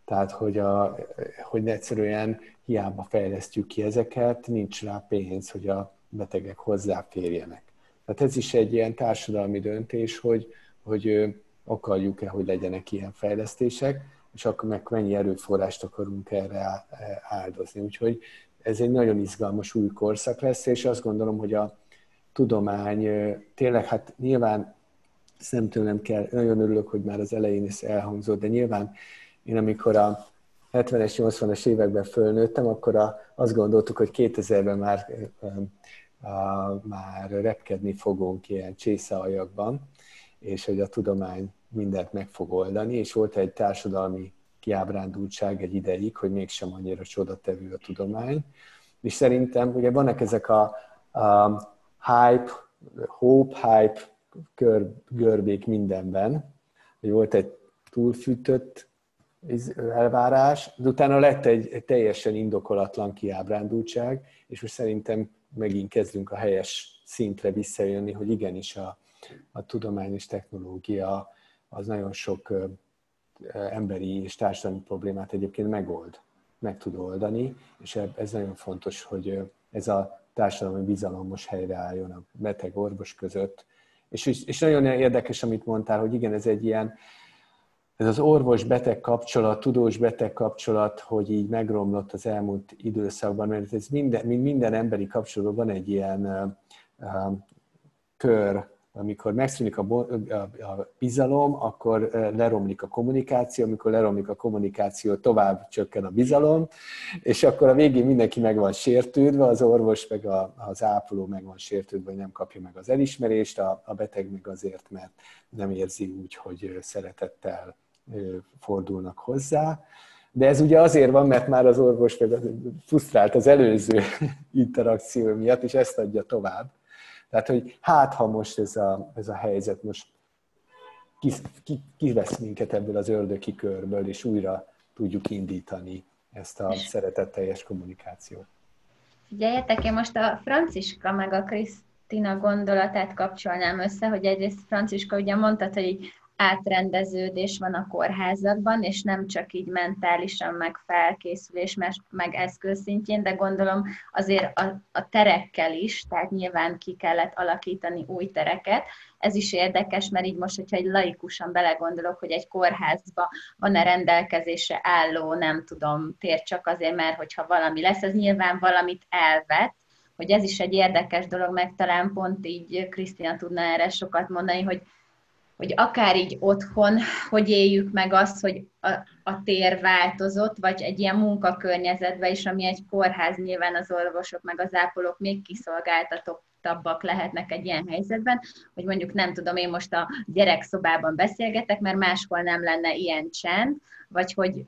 Tehát, hogy, a, hogy egyszerűen hiába fejlesztjük ki ezeket, nincs rá pénz, hogy a betegek hozzáférjenek. Tehát ez is egy ilyen társadalmi döntés, hogy, hogy akarjuk-e, hogy legyenek ilyen fejlesztések, akkor meg mennyi erőforrást akarunk erre áldozni. Úgyhogy ez egy nagyon izgalmas új korszak lesz, és azt gondolom, hogy a tudomány tényleg, hát nyilván ezt nem tőlem kell, nagyon örülök, hogy már az elején is elhangzott, de nyilván én amikor a 70-es, 80-as években fölnőttem, akkor a, azt gondoltuk, hogy 2000-ben már, már repkedni fogunk ilyen csészeajakban, és hogy a tudomány mindent meg fog oldani, és volt egy társadalmi kiábrándultság egy ideig, hogy mégsem annyira csodatevő a tudomány. És szerintem ugye vannak ezek a, a hype, hope, hype kör, görbék mindenben, hogy volt egy túlfűtött elvárás, de utána lett egy, egy teljesen indokolatlan kiábrándultság, és most szerintem megint kezdünk a helyes szintre visszajönni, hogy igenis a, a tudomány és technológia az nagyon sok emberi és társadalmi problémát egyébként megold, meg tud oldani, és ez nagyon fontos, hogy ez a társadalmi bizalom most helyreálljon a beteg orvos között. És, és nagyon érdekes, amit mondtál, hogy igen, ez egy ilyen, ez az orvos-beteg kapcsolat, tudós-beteg kapcsolat, hogy így megromlott az elmúlt időszakban, mert ez minden, minden emberi kapcsolatban van egy ilyen uh, kör, amikor megszűnik a, a, a bizalom, akkor leromlik a kommunikáció, amikor leromlik a kommunikáció, tovább csökken a bizalom, és akkor a végén mindenki meg van sértődve, az orvos meg a, az ápoló meg van sértődve, hogy nem kapja meg az elismerést, a, a beteg meg azért, mert nem érzi úgy, hogy szeretettel fordulnak hozzá. De ez ugye azért van, mert már az orvos meg frusztrált az előző interakció miatt, és ezt adja tovább. Tehát, hogy hát, ha most ez a, ez a helyzet most kivesz ki, minket ebből az ördöki körből, és újra tudjuk indítani ezt a szeretetteljes kommunikációt. Figyeljetek, én most a Franciska meg a Krisztina gondolatát kapcsolnám össze, hogy egyrészt Franciska ugye mondtad, hogy így átrendeződés van a kórházakban, és nem csak így mentálisan, meg felkészülés, meg eszköz szintjén, de gondolom azért a, a terekkel is, tehát nyilván ki kellett alakítani új tereket. Ez is érdekes, mert így most, hogyha egy laikusan belegondolok, hogy egy kórházba van-e rendelkezésre álló, nem tudom, tér csak azért, mert hogyha valami lesz, az nyilván valamit elvet, hogy ez is egy érdekes dolog, meg talán pont így Krisztina tudna erre sokat mondani, hogy hogy akár így otthon, hogy éljük meg azt, hogy a, a tér változott, vagy egy ilyen munkakörnyezetben is, ami egy kórház, nyilván az orvosok meg az ápolók még kiszolgáltatottabbak lehetnek egy ilyen helyzetben, hogy mondjuk nem tudom, én most a gyerekszobában beszélgetek, mert máshol nem lenne ilyen csend, vagy hogy,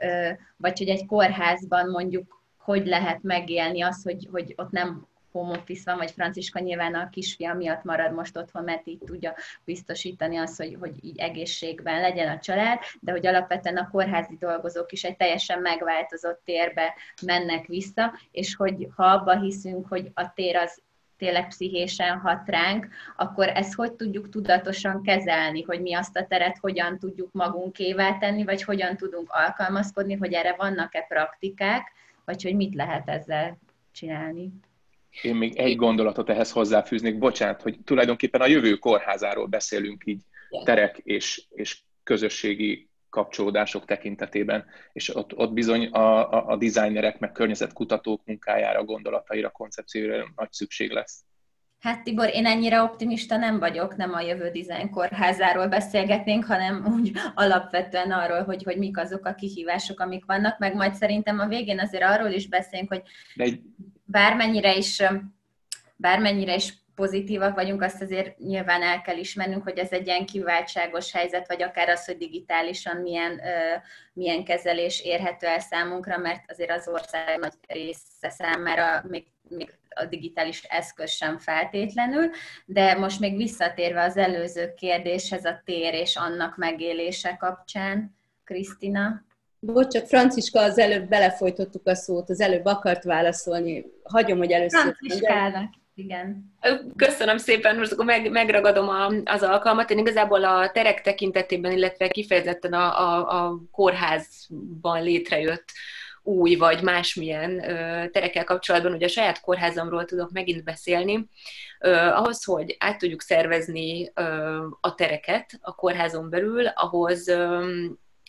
vagy hogy egy kórházban mondjuk hogy lehet megélni azt, hogy, hogy ott nem home office van, vagy Franciska nyilván a kisfia miatt marad most otthon, mert így tudja biztosítani azt, hogy, hogy így egészségben legyen a család, de hogy alapvetően a kórházi dolgozók is egy teljesen megváltozott térbe mennek vissza, és hogy ha abba hiszünk, hogy a tér az tényleg pszichésen hat ránk, akkor ezt hogy tudjuk tudatosan kezelni, hogy mi azt a teret hogyan tudjuk magunkévá tenni, vagy hogyan tudunk alkalmazkodni, hogy erre vannak-e praktikák, vagy hogy mit lehet ezzel csinálni. Én még egy gondolatot ehhez hozzáfűznék, bocsánat, hogy tulajdonképpen a jövő kórházáról beszélünk így terek és, és közösségi kapcsolódások tekintetében, és ott, ott bizony a, a, a designerek, meg környezetkutatók munkájára, gondolataira, koncepcióra nagy szükség lesz. Hát Tibor, én ennyire optimista nem vagyok, nem a jövő design kórházáról beszélgetnénk, hanem úgy alapvetően arról, hogy, hogy mik azok a kihívások, amik vannak, meg majd szerintem a végén azért arról is beszélünk, hogy egy... bármennyire is, bármennyire is pozitívak vagyunk, azt azért nyilván el kell ismernünk, hogy ez egy ilyen kiváltságos helyzet, vagy akár az, hogy digitálisan milyen, milyen kezelés érhető el számunkra, mert azért az ország nagy része számára még, még a digitális eszköz sem feltétlenül, de most még visszatérve az előző kérdéshez a tér és annak megélése kapcsán, Krisztina. Bocs, csak Franciska, az előbb belefolytottuk a szót, az előbb akart válaszolni. Hagyom, hogy először... Franciskának. Igen. Köszönöm szépen, most akkor meg, megragadom a, az alkalmat. Én igazából a terek tekintetében, illetve kifejezetten a, a, a kórházban létrejött új vagy másmilyen terekkel kapcsolatban, ugye a saját kórházamról tudok megint beszélni, ahhoz, hogy át tudjuk szervezni a tereket a kórházon belül, ahhoz,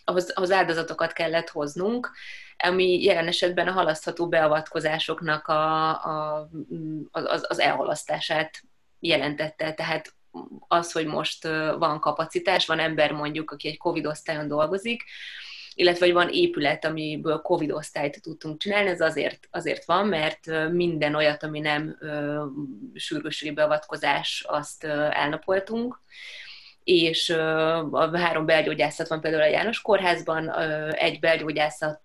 ahhoz, ahhoz áldozatokat kellett hoznunk, ami jelen esetben a halasztható beavatkozásoknak a, a, az, az elhalasztását jelentette. Tehát az, hogy most van kapacitás, van ember mondjuk, aki egy COVID osztályon dolgozik, illetve hogy van épület, amiből COVID osztályt tudtunk csinálni, ez azért, azért van, mert minden olyat, ami nem sürgősségi beavatkozás, azt elnapoltunk, és a három belgyógyászat van például a János Kórházban, egy belgyógyászat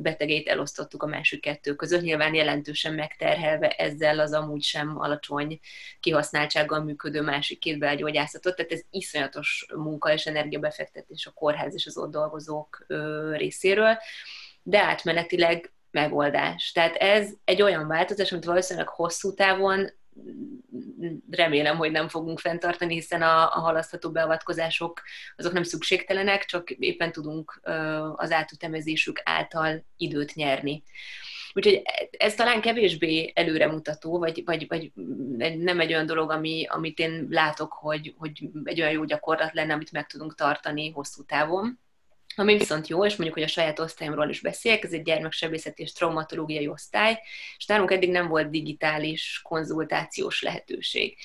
betegét elosztottuk a másik kettő között, nyilván jelentősen megterhelve ezzel az amúgy sem alacsony kihasználtsággal működő másik két belgyógyászatot, tehát ez iszonyatos munka és energiabefektetés a kórház és az ott dolgozók részéről, de átmenetileg megoldás. Tehát ez egy olyan változás, amit valószínűleg hosszú távon remélem, hogy nem fogunk fenntartani, hiszen a, a halasztható beavatkozások azok nem szükségtelenek, csak éppen tudunk az átütemezésük által időt nyerni. Úgyhogy ez talán kevésbé előremutató, vagy, vagy, vagy nem egy olyan dolog, ami, amit én látok, hogy, hogy egy olyan jó gyakorlat lenne, amit meg tudunk tartani hosszú távon. Ami viszont jó, és mondjuk, hogy a saját osztályomról is beszélek, ez egy gyermeksebészeti és traumatológiai osztály, és nálunk eddig nem volt digitális konzultációs lehetőség.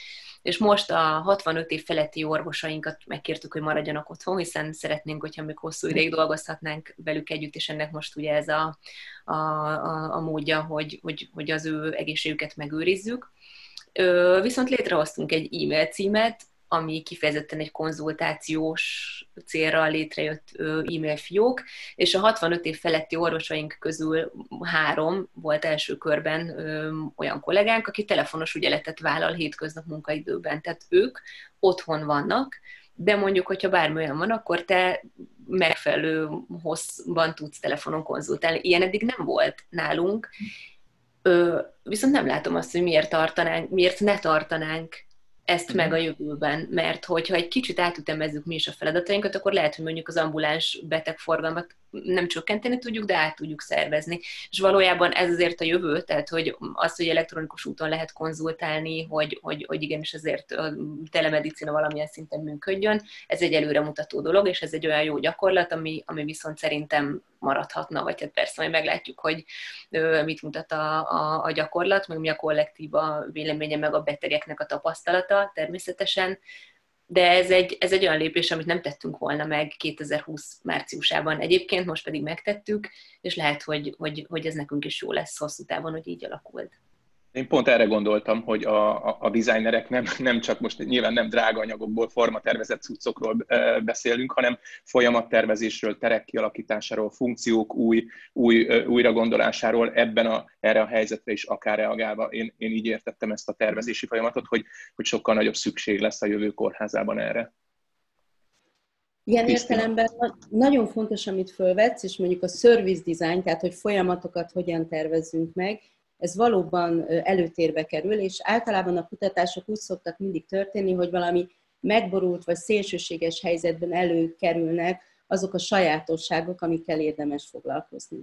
És most a 65 év feletti orvosainkat megkértük, hogy maradjanak otthon, hiszen szeretnénk, hogyha még hosszú ideig dolgozhatnánk velük együtt, és ennek most ugye ez a, a, a, a módja, hogy, hogy, hogy az ő egészségüket megőrizzük. Viszont létrehoztunk egy e-mail címet, ami kifejezetten egy konzultációs célra létrejött e-mail fiók, és a 65 év feletti orvosaink közül három volt első körben olyan kollégánk, aki telefonos ügyeletet vállal hétköznap munkaidőben. Tehát ők otthon vannak, de mondjuk, hogyha bármi olyan van, akkor te megfelelő hosszban tudsz telefonon konzultálni. Ilyen eddig nem volt nálunk, viszont nem látom azt, hogy miért tartanánk, miért ne tartanánk ezt meg a jövőben, mert hogyha egy kicsit átütemezzük mi is a feladatainkat, akkor lehet, hogy mondjuk az ambuláns betegforgalmat nem csökkenteni tudjuk, de át tudjuk szervezni. És valójában ez azért a jövő, tehát hogy az, hogy elektronikus úton lehet konzultálni, hogy, hogy, hogy igenis ezért a telemedicina valamilyen szinten működjön, ez egy előremutató dolog, és ez egy olyan jó gyakorlat, ami, ami viszont szerintem maradhatna, vagy hát persze majd meglátjuk, hogy mit mutat a, a, a gyakorlat, meg mi a kollektíva véleménye, meg a betegeknek a tapasztalata természetesen, de ez egy, ez egy olyan lépés, amit nem tettünk volna meg 2020 márciusában egyébként, most pedig megtettük, és lehet, hogy, hogy, hogy ez nekünk is jó lesz hosszú távon, hogy így alakult. Én pont erre gondoltam, hogy a, a, a designerek nem, nem csak most nyilván nem drága anyagokból, formatervezett cuccokról beszélünk, hanem folyamattervezésről, terek kialakításáról, funkciók új, új, újra gondolásáról ebben a, erre a helyzetre is akár reagálva. Én, én így értettem ezt a tervezési folyamatot, hogy, hogy sokkal nagyobb szükség lesz a jövő kórházában erre. Ilyen Krisztina. értelemben nagyon fontos, amit fölvetsz, és mondjuk a service design, tehát hogy folyamatokat hogyan tervezzünk meg, ez valóban előtérbe kerül, és általában a kutatások úgy szoktak mindig történni, hogy valami megborult vagy szélsőséges helyzetben előkerülnek azok a sajátosságok, amikkel érdemes foglalkozni.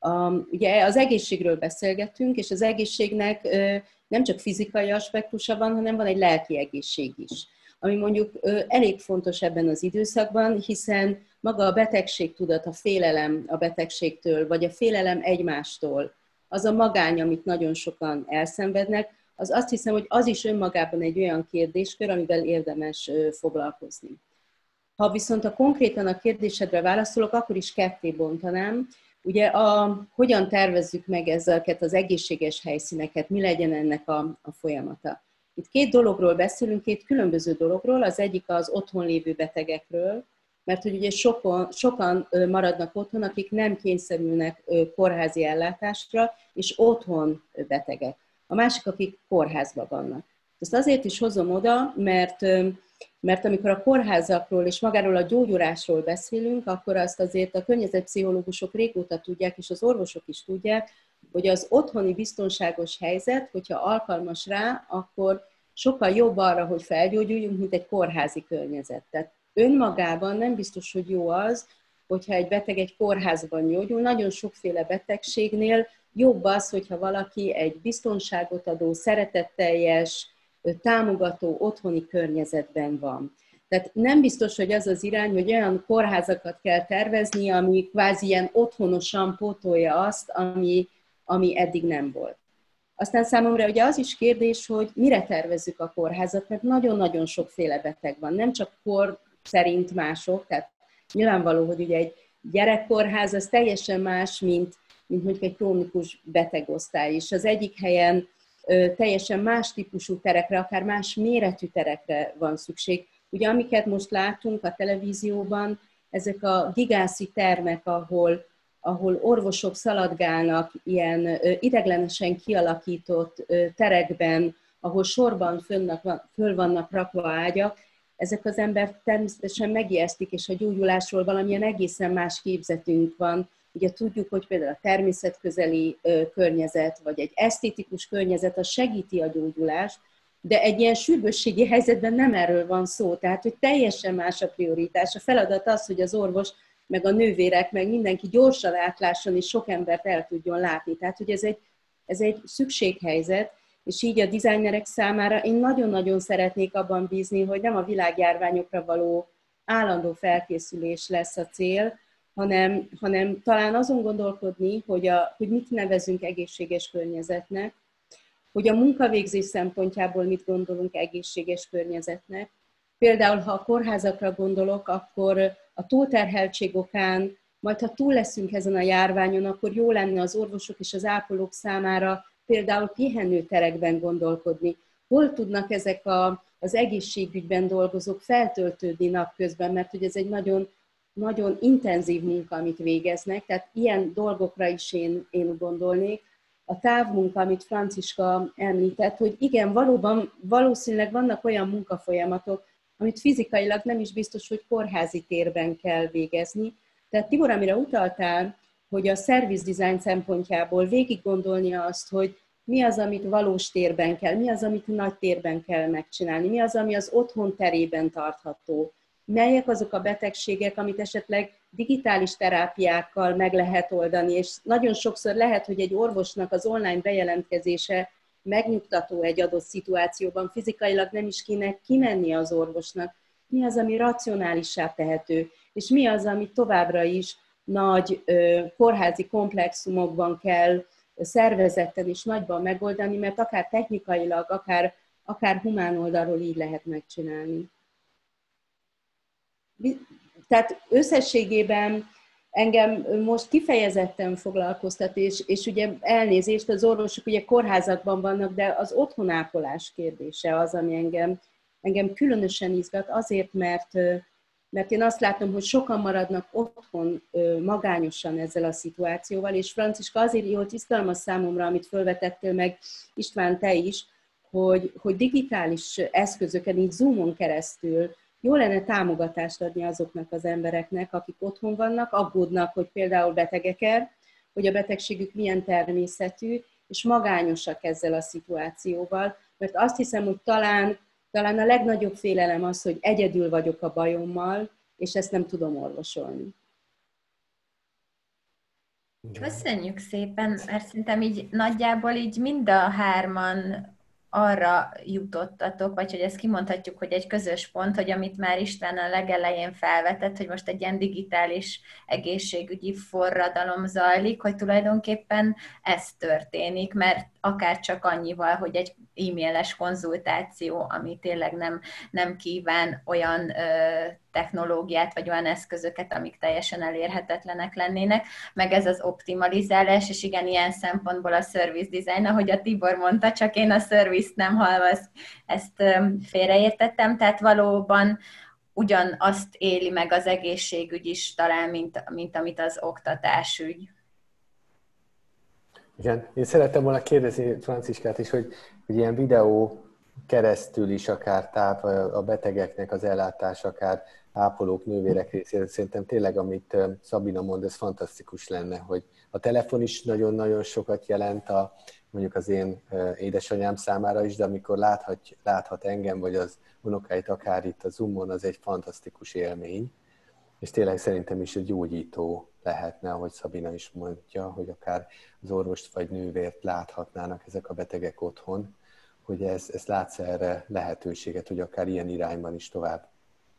Um, ugye az egészségről beszélgetünk, és az egészségnek nem csak fizikai aspektusa van, hanem van egy lelki egészség is, ami mondjuk elég fontos ebben az időszakban, hiszen maga a betegség tudat, a félelem a betegségtől, vagy a félelem egymástól, az a magány, amit nagyon sokan elszenvednek, az azt hiszem, hogy az is önmagában egy olyan kérdéskör, amivel érdemes foglalkozni. Ha viszont a konkrétan a kérdésedre válaszolok, akkor is ketté bontanám. Ugye a, hogyan tervezzük meg ezeket az egészséges helyszíneket, mi legyen ennek a, a folyamata. Itt két dologról beszélünk, két különböző dologról. Az egyik az otthon lévő betegekről, mert hogy ugye sokan, sokan maradnak otthon, akik nem kényszerülnek kórházi ellátásra, és otthon betegek. A másik, akik kórházban vannak. Ezt azért is hozom oda, mert, mert amikor a kórházakról és magáról a gyógyulásról beszélünk, akkor azt azért a környezetpszichológusok régóta tudják, és az orvosok is tudják, hogy az otthoni biztonságos helyzet, hogyha alkalmas rá, akkor sokkal jobb arra, hogy felgyógyuljunk, mint egy kórházi környezet. Tehát önmagában nem biztos, hogy jó az, hogyha egy beteg egy kórházban gyógyul. Nagyon sokféle betegségnél jobb az, hogyha valaki egy biztonságot adó, szeretetteljes, támogató otthoni környezetben van. Tehát nem biztos, hogy az az irány, hogy olyan kórházakat kell tervezni, ami kvázi ilyen otthonosan pótolja azt, ami, ami eddig nem volt. Aztán számomra ugye az is kérdés, hogy mire tervezzük a kórházat, mert nagyon-nagyon sokféle beteg van, nem csak kor szerint mások, tehát nyilvánvaló, hogy ugye egy gyerekkórház az teljesen más, mint, mint mondjuk egy krónikus betegosztály is. Az egyik helyen ö, teljesen más típusú terekre, akár más méretű terekre van szükség. Ugye amiket most látunk a televízióban, ezek a gigászi termek, ahol, ahol orvosok szaladgálnak ilyen ideglenesen kialakított terekben, ahol sorban fönnak, föl vannak rakva ágyak, ezek az ember természetesen megijesztik, és a gyógyulásról valamilyen egészen más képzetünk van. Ugye tudjuk, hogy például a természetközeli környezet, vagy egy esztétikus környezet, az segíti a gyógyulást, de egy ilyen sürgősségi helyzetben nem erről van szó, tehát hogy teljesen más a prioritás. A feladat az, hogy az orvos, meg a nővérek, meg mindenki gyorsan átlásson, és sok embert el tudjon látni. Tehát, hogy ez egy, ez egy szükséghelyzet, és így a dizájnerek számára én nagyon-nagyon szeretnék abban bízni, hogy nem a világjárványokra való állandó felkészülés lesz a cél, hanem, hanem talán azon gondolkodni, hogy, a, hogy mit nevezünk egészséges környezetnek, hogy a munkavégzés szempontjából mit gondolunk egészséges környezetnek. Például, ha a kórházakra gondolok, akkor a túlterheltség okán, majd ha túl leszünk ezen a járványon, akkor jó lenne az orvosok és az ápolók számára például pihenőterekben gondolkodni. Hol tudnak ezek a, az egészségügyben dolgozók feltöltődni napközben, mert hogy ez egy nagyon, nagyon intenzív munka, amit végeznek, tehát ilyen dolgokra is én, én gondolnék a távmunka, amit Franciska említett, hogy igen, valóban valószínűleg vannak olyan munkafolyamatok, amit fizikailag nem is biztos, hogy kórházi térben kell végezni. Tehát Tibor, amire utaltál, hogy a service design szempontjából végig gondolni azt, hogy mi az, amit valós térben kell, mi az, amit nagy térben kell megcsinálni, mi az, ami az otthon terében tartható, melyek azok a betegségek, amit esetleg digitális terápiákkal meg lehet oldani, és nagyon sokszor lehet, hogy egy orvosnak az online bejelentkezése megnyugtató egy adott szituációban, fizikailag nem is kéne kimenni az orvosnak. Mi az, ami racionálissá tehető, és mi az, ami továbbra is nagy kórházi komplexumokban kell szervezetten és nagyban megoldani, mert akár technikailag, akár, akár humán oldalról így lehet megcsinálni. Tehát összességében engem most kifejezetten foglalkoztat, és, és ugye elnézést, az orvosok ugye kórházakban vannak, de az otthonápolás kérdése az, ami engem, engem különösen izgat, azért, mert, mert én azt látom, hogy sokan maradnak otthon magányosan ezzel a szituációval, és Franciska azért jó izgalmas számomra, amit felvetettél meg István te is, hogy, hogy digitális eszközöken, így Zoomon keresztül jó lenne támogatást adni azoknak az embereknek, akik otthon vannak, aggódnak, hogy például betegek hogy a betegségük milyen természetű, és magányosak ezzel a szituációval, mert azt hiszem, hogy talán, talán a legnagyobb félelem az, hogy egyedül vagyok a bajommal, és ezt nem tudom orvosolni. Köszönjük szépen, mert szerintem így nagyjából így mind a hárman arra jutottatok, vagy hogy ezt kimondhatjuk, hogy egy közös pont, hogy amit már István a legelején felvetett, hogy most egy ilyen digitális egészségügyi forradalom zajlik, hogy tulajdonképpen ez történik, mert akár csak annyival, hogy egy e-mailes konzultáció, ami tényleg nem, nem kíván olyan ö, technológiát, vagy olyan eszközöket, amik teljesen elérhetetlenek lennének, meg ez az optimalizálás, és igen, ilyen szempontból a service design, ahogy a Tibor mondta, csak én a service nem halva, ezt, félreértettem, tehát valóban ugyanazt éli meg az egészségügy is talán, mint, mint amit az oktatásügy. Igen, én szerettem volna kérdezni Franciskát is, hogy, hogy ilyen videó keresztül is akár táv a betegeknek az ellátás, akár ápolók, nővérek részére. Szerintem tényleg, amit Szabina mond, ez fantasztikus lenne, hogy a telefon is nagyon-nagyon sokat jelent a, mondjuk az én édesanyám számára is, de amikor láthat, láthat engem, vagy az unokáit akár itt a Zoomon, az egy fantasztikus élmény. és tényleg szerintem is egy gyógyító lehetne, ahogy Szabina is mondja, hogy akár az orvost vagy nővért láthatnának ezek a betegek otthon, hogy ez, ez látsz erre lehetőséget, hogy akár ilyen irányban is tovább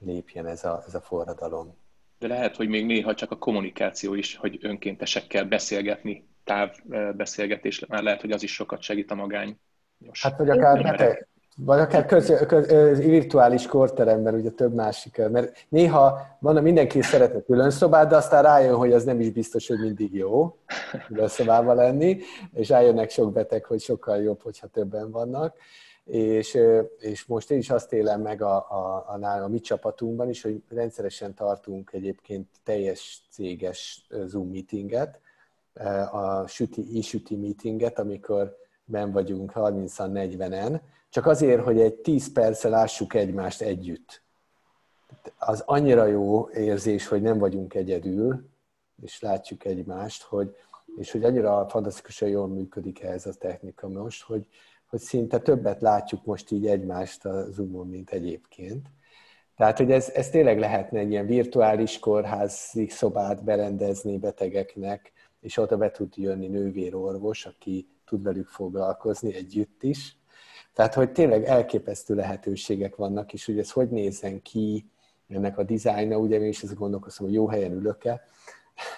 lépjen ez a, ez a forradalom. De lehet, hogy még néha csak a kommunikáció is, hogy önkéntesekkel beszélgetni, távbeszélgetés, már lehet, hogy az is sokat segít a magány. Hát, vagy akár beteg, vagy akár köz, köz, virtuális korteremben ugye több másik, mert néha van, mindenki szeretne külön szobát, de aztán rájön, hogy az nem is biztos, hogy mindig jó külön szobában lenni, és rájönnek sok beteg, hogy sokkal jobb, hogyha többen vannak. És, és most én is azt élem meg a, a, a, a, a mi csapatunkban is, hogy rendszeresen tartunk egyébként teljes céges Zoom meetinget, a süti, e-süti meetinget, amikor ben vagyunk 30-40-en, csak azért, hogy egy 10 perccel lássuk egymást együtt. Az annyira jó érzés, hogy nem vagyunk egyedül, és látjuk egymást, hogy, és hogy annyira fantasztikusan jól működik ez a technika most, hogy, hogy szinte többet látjuk most így egymást a Zoomon, mint egyébként. Tehát, hogy ez, ez tényleg lehetne egy ilyen virtuális kórházi szobát berendezni betegeknek, és oda be tud jönni nővérorvos, aki tud velük foglalkozni együtt is. Tehát, hogy tényleg elképesztő lehetőségek vannak, és hogy ez hogy nézzen ki, ennek a dizájna, ugye én is ezt gondolkoztam, hogy jó helyen ülök-e,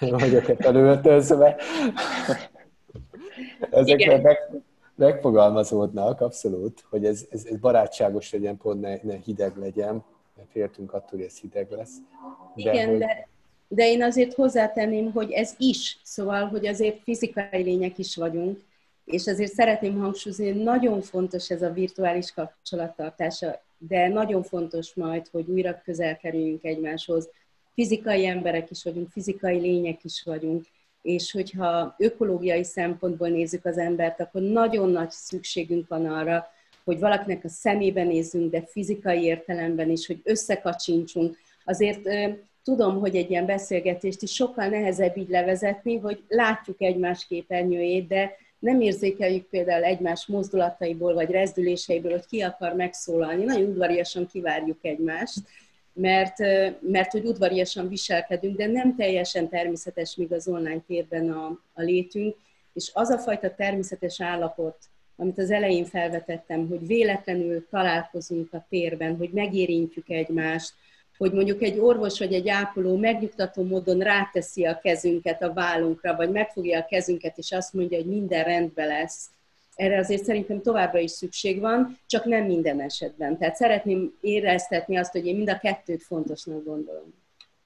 vagyok-e felöltözve. Ezek meg, megfogalmazódnak abszolút, hogy ez, ez, ez barátságos legyen, pont ne, ne hideg legyen, mert féltünk attól, hogy ez hideg lesz. De Igen, hogy... de, de én azért hozzátenném, hogy ez is, szóval, hogy azért fizikai lények is vagyunk, és azért szeretném hangsúlyozni, hogy nagyon fontos ez a virtuális kapcsolattartása, de nagyon fontos majd, hogy újra közel kerüljünk egymáshoz. Fizikai emberek is vagyunk, fizikai lények is vagyunk, és hogyha ökológiai szempontból nézzük az embert, akkor nagyon nagy szükségünk van arra, hogy valakinek a szemébe nézzünk, de fizikai értelemben is, hogy összekacsincsunk. Azért tudom, hogy egy ilyen beszélgetést is sokkal nehezebb így levezetni, hogy látjuk egymás képernyőjét, de nem érzékeljük például egymás mozdulataiból vagy rezdüléseiből, hogy ki akar megszólalni. Nagyon udvariasan kivárjuk egymást, mert, mert hogy udvariasan viselkedünk, de nem teljesen természetes még az online térben a, a létünk, és az a fajta természetes állapot, amit az elején felvetettem, hogy véletlenül találkozunk a térben, hogy megérintjük egymást, hogy mondjuk egy orvos vagy egy ápoló megnyugtató módon ráteszi a kezünket a vállunkra, vagy megfogja a kezünket, és azt mondja, hogy minden rendben lesz. Erre azért szerintem továbbra is szükség van, csak nem minden esetben. Tehát szeretném éreztetni azt, hogy én mind a kettőt fontosnak gondolom.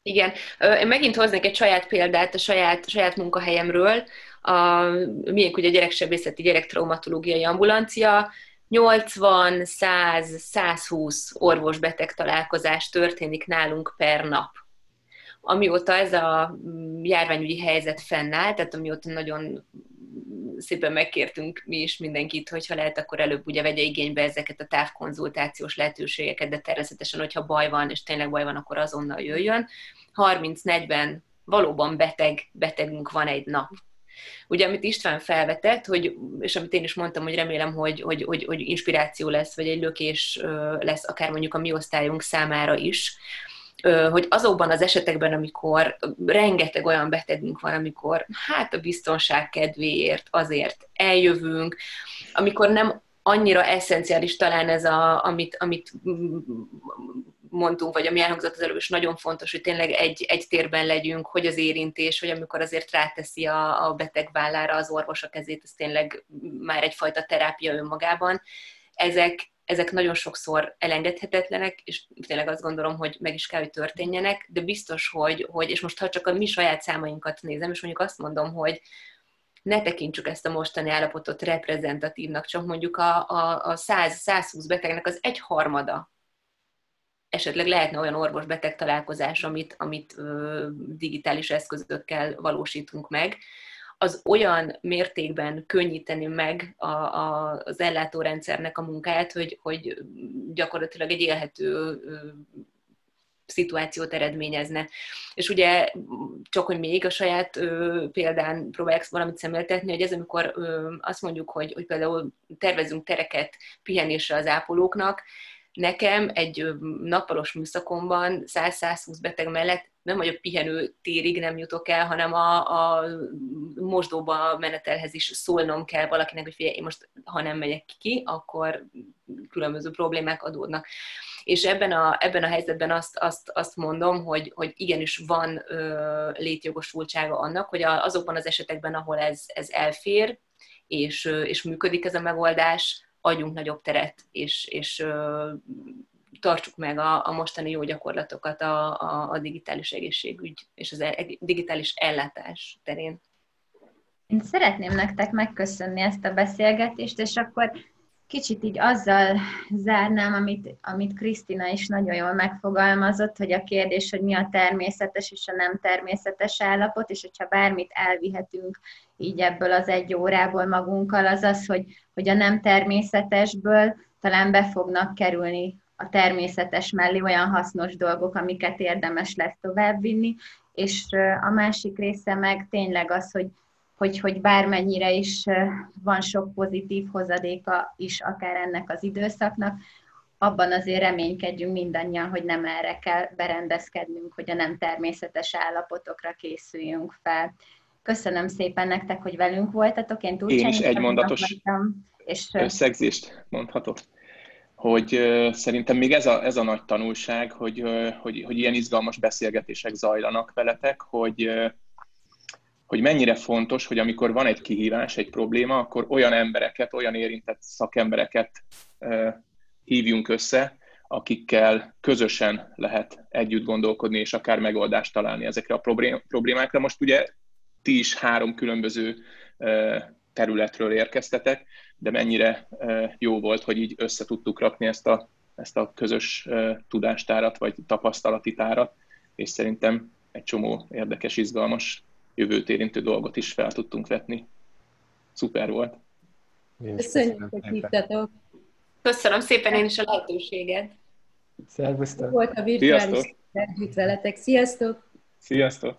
Igen, én megint hoznék egy saját példát a saját, saját munkahelyemről. A, miénk ugye gyereksebészeti gyerektraumatológiai ambulancia, 80, 100, 120 orvos-beteg találkozás történik nálunk per nap. Amióta ez a járványügyi helyzet fennáll, tehát amióta nagyon szépen megkértünk mi is mindenkit, hogyha lehet, akkor előbb ugye vegye igénybe ezeket a távkonzultációs lehetőségeket, de természetesen, hogyha baj van, és tényleg baj van, akkor azonnal jöjjön. 30-40 valóban beteg, betegünk van egy nap. Ugye, amit István felvetett, hogy, és amit én is mondtam, hogy remélem, hogy, hogy, hogy, hogy inspiráció lesz, vagy egy lökés lesz akár mondjuk a mi osztályunk számára is, hogy azokban az esetekben, amikor rengeteg olyan betegünk van, amikor hát a biztonság kedvéért azért eljövünk, amikor nem annyira eszenciális talán ez, a, amit, amit mondtunk, vagy ami elhangzott az előbb, is nagyon fontos, hogy tényleg egy, egy térben legyünk, hogy az érintés, hogy amikor azért ráteszi a, a beteg vállára az orvos a kezét, ez tényleg már egyfajta terápia önmagában. Ezek, ezek nagyon sokszor elengedhetetlenek, és tényleg azt gondolom, hogy meg is kell, hogy történjenek, de biztos, hogy, hogy és most ha csak a mi saját számainkat nézem, és mondjuk azt mondom, hogy ne tekintsük ezt a mostani állapotot reprezentatívnak, csak mondjuk a, a, a 100-120 betegnek az egy harmada esetleg lehetne olyan orvos-beteg találkozás, amit, amit ö, digitális eszközökkel valósítunk meg, az olyan mértékben könnyíteni meg a, a, az ellátórendszernek a munkáját, hogy, hogy gyakorlatilag egy élhető szituációt eredményezne. És ugye csak, hogy még a saját ö, példán próbálják valamit szemléltetni, hogy ez amikor ö, azt mondjuk, hogy, hogy például tervezünk tereket pihenésre az ápolóknak, nekem egy nappalos műszakomban 100-120 beteg mellett nem vagyok pihenő térig nem jutok el, hanem a, a mosdóba menetelhez is szólnom kell valakinek, hogy figyelj, én most ha nem megyek ki, akkor különböző problémák adódnak. És ebben a, ebben a helyzetben azt, azt, azt mondom, hogy, hogy igenis van ö, létjogosultsága annak, hogy a, azokban az esetekben, ahol ez, ez elfér, és, és működik ez a megoldás, adjunk nagyobb teret, és, és tartsuk meg a, a mostani jó gyakorlatokat a, a, a digitális egészségügy és az e, digitális ellátás terén. Én szeretném nektek megköszönni ezt a beszélgetést, és akkor kicsit így azzal zárnám, amit, amit Krisztina is nagyon jól megfogalmazott, hogy a kérdés, hogy mi a természetes és a nem természetes állapot, és hogyha bármit elvihetünk így ebből az egy órából magunkkal, az az, hogy, hogy a nem természetesből talán be fognak kerülni a természetes mellé olyan hasznos dolgok, amiket érdemes lesz továbbvinni, és a másik része meg tényleg az, hogy, hogy, hogy bármennyire is van sok pozitív hozadéka is akár ennek az időszaknak, abban azért reménykedjünk mindannyian, hogy nem erre kell berendezkednünk, hogy a nem természetes állapotokra készüljünk fel. Köszönöm szépen nektek, hogy velünk voltatok. Én, Én is egy mondatos és... összegzést mondhatok hogy szerintem még ez a, ez a nagy tanulság, hogy, hogy, hogy ilyen izgalmas beszélgetések zajlanak veletek, hogy, hogy mennyire fontos, hogy amikor van egy kihívás, egy probléma, akkor olyan embereket, olyan érintett szakembereket hívjunk össze, akikkel közösen lehet együtt gondolkodni, és akár megoldást találni ezekre a problémákra. Most ugye ti is három különböző területről érkeztetek, de mennyire jó volt, hogy így össze tudtuk rakni ezt a, ezt a közös tudástárat, vagy tapasztalati tárat, és szerintem egy csomó érdekes, izgalmas, jövőt érintő dolgot is fel tudtunk vetni. Szuper volt. Köszönjük, hogy hívtatok. Köszönöm szépen én is a lehetőséget. Szervusztok. Volt a virtuális együtt veletek. Sziasztok! Sziasztok!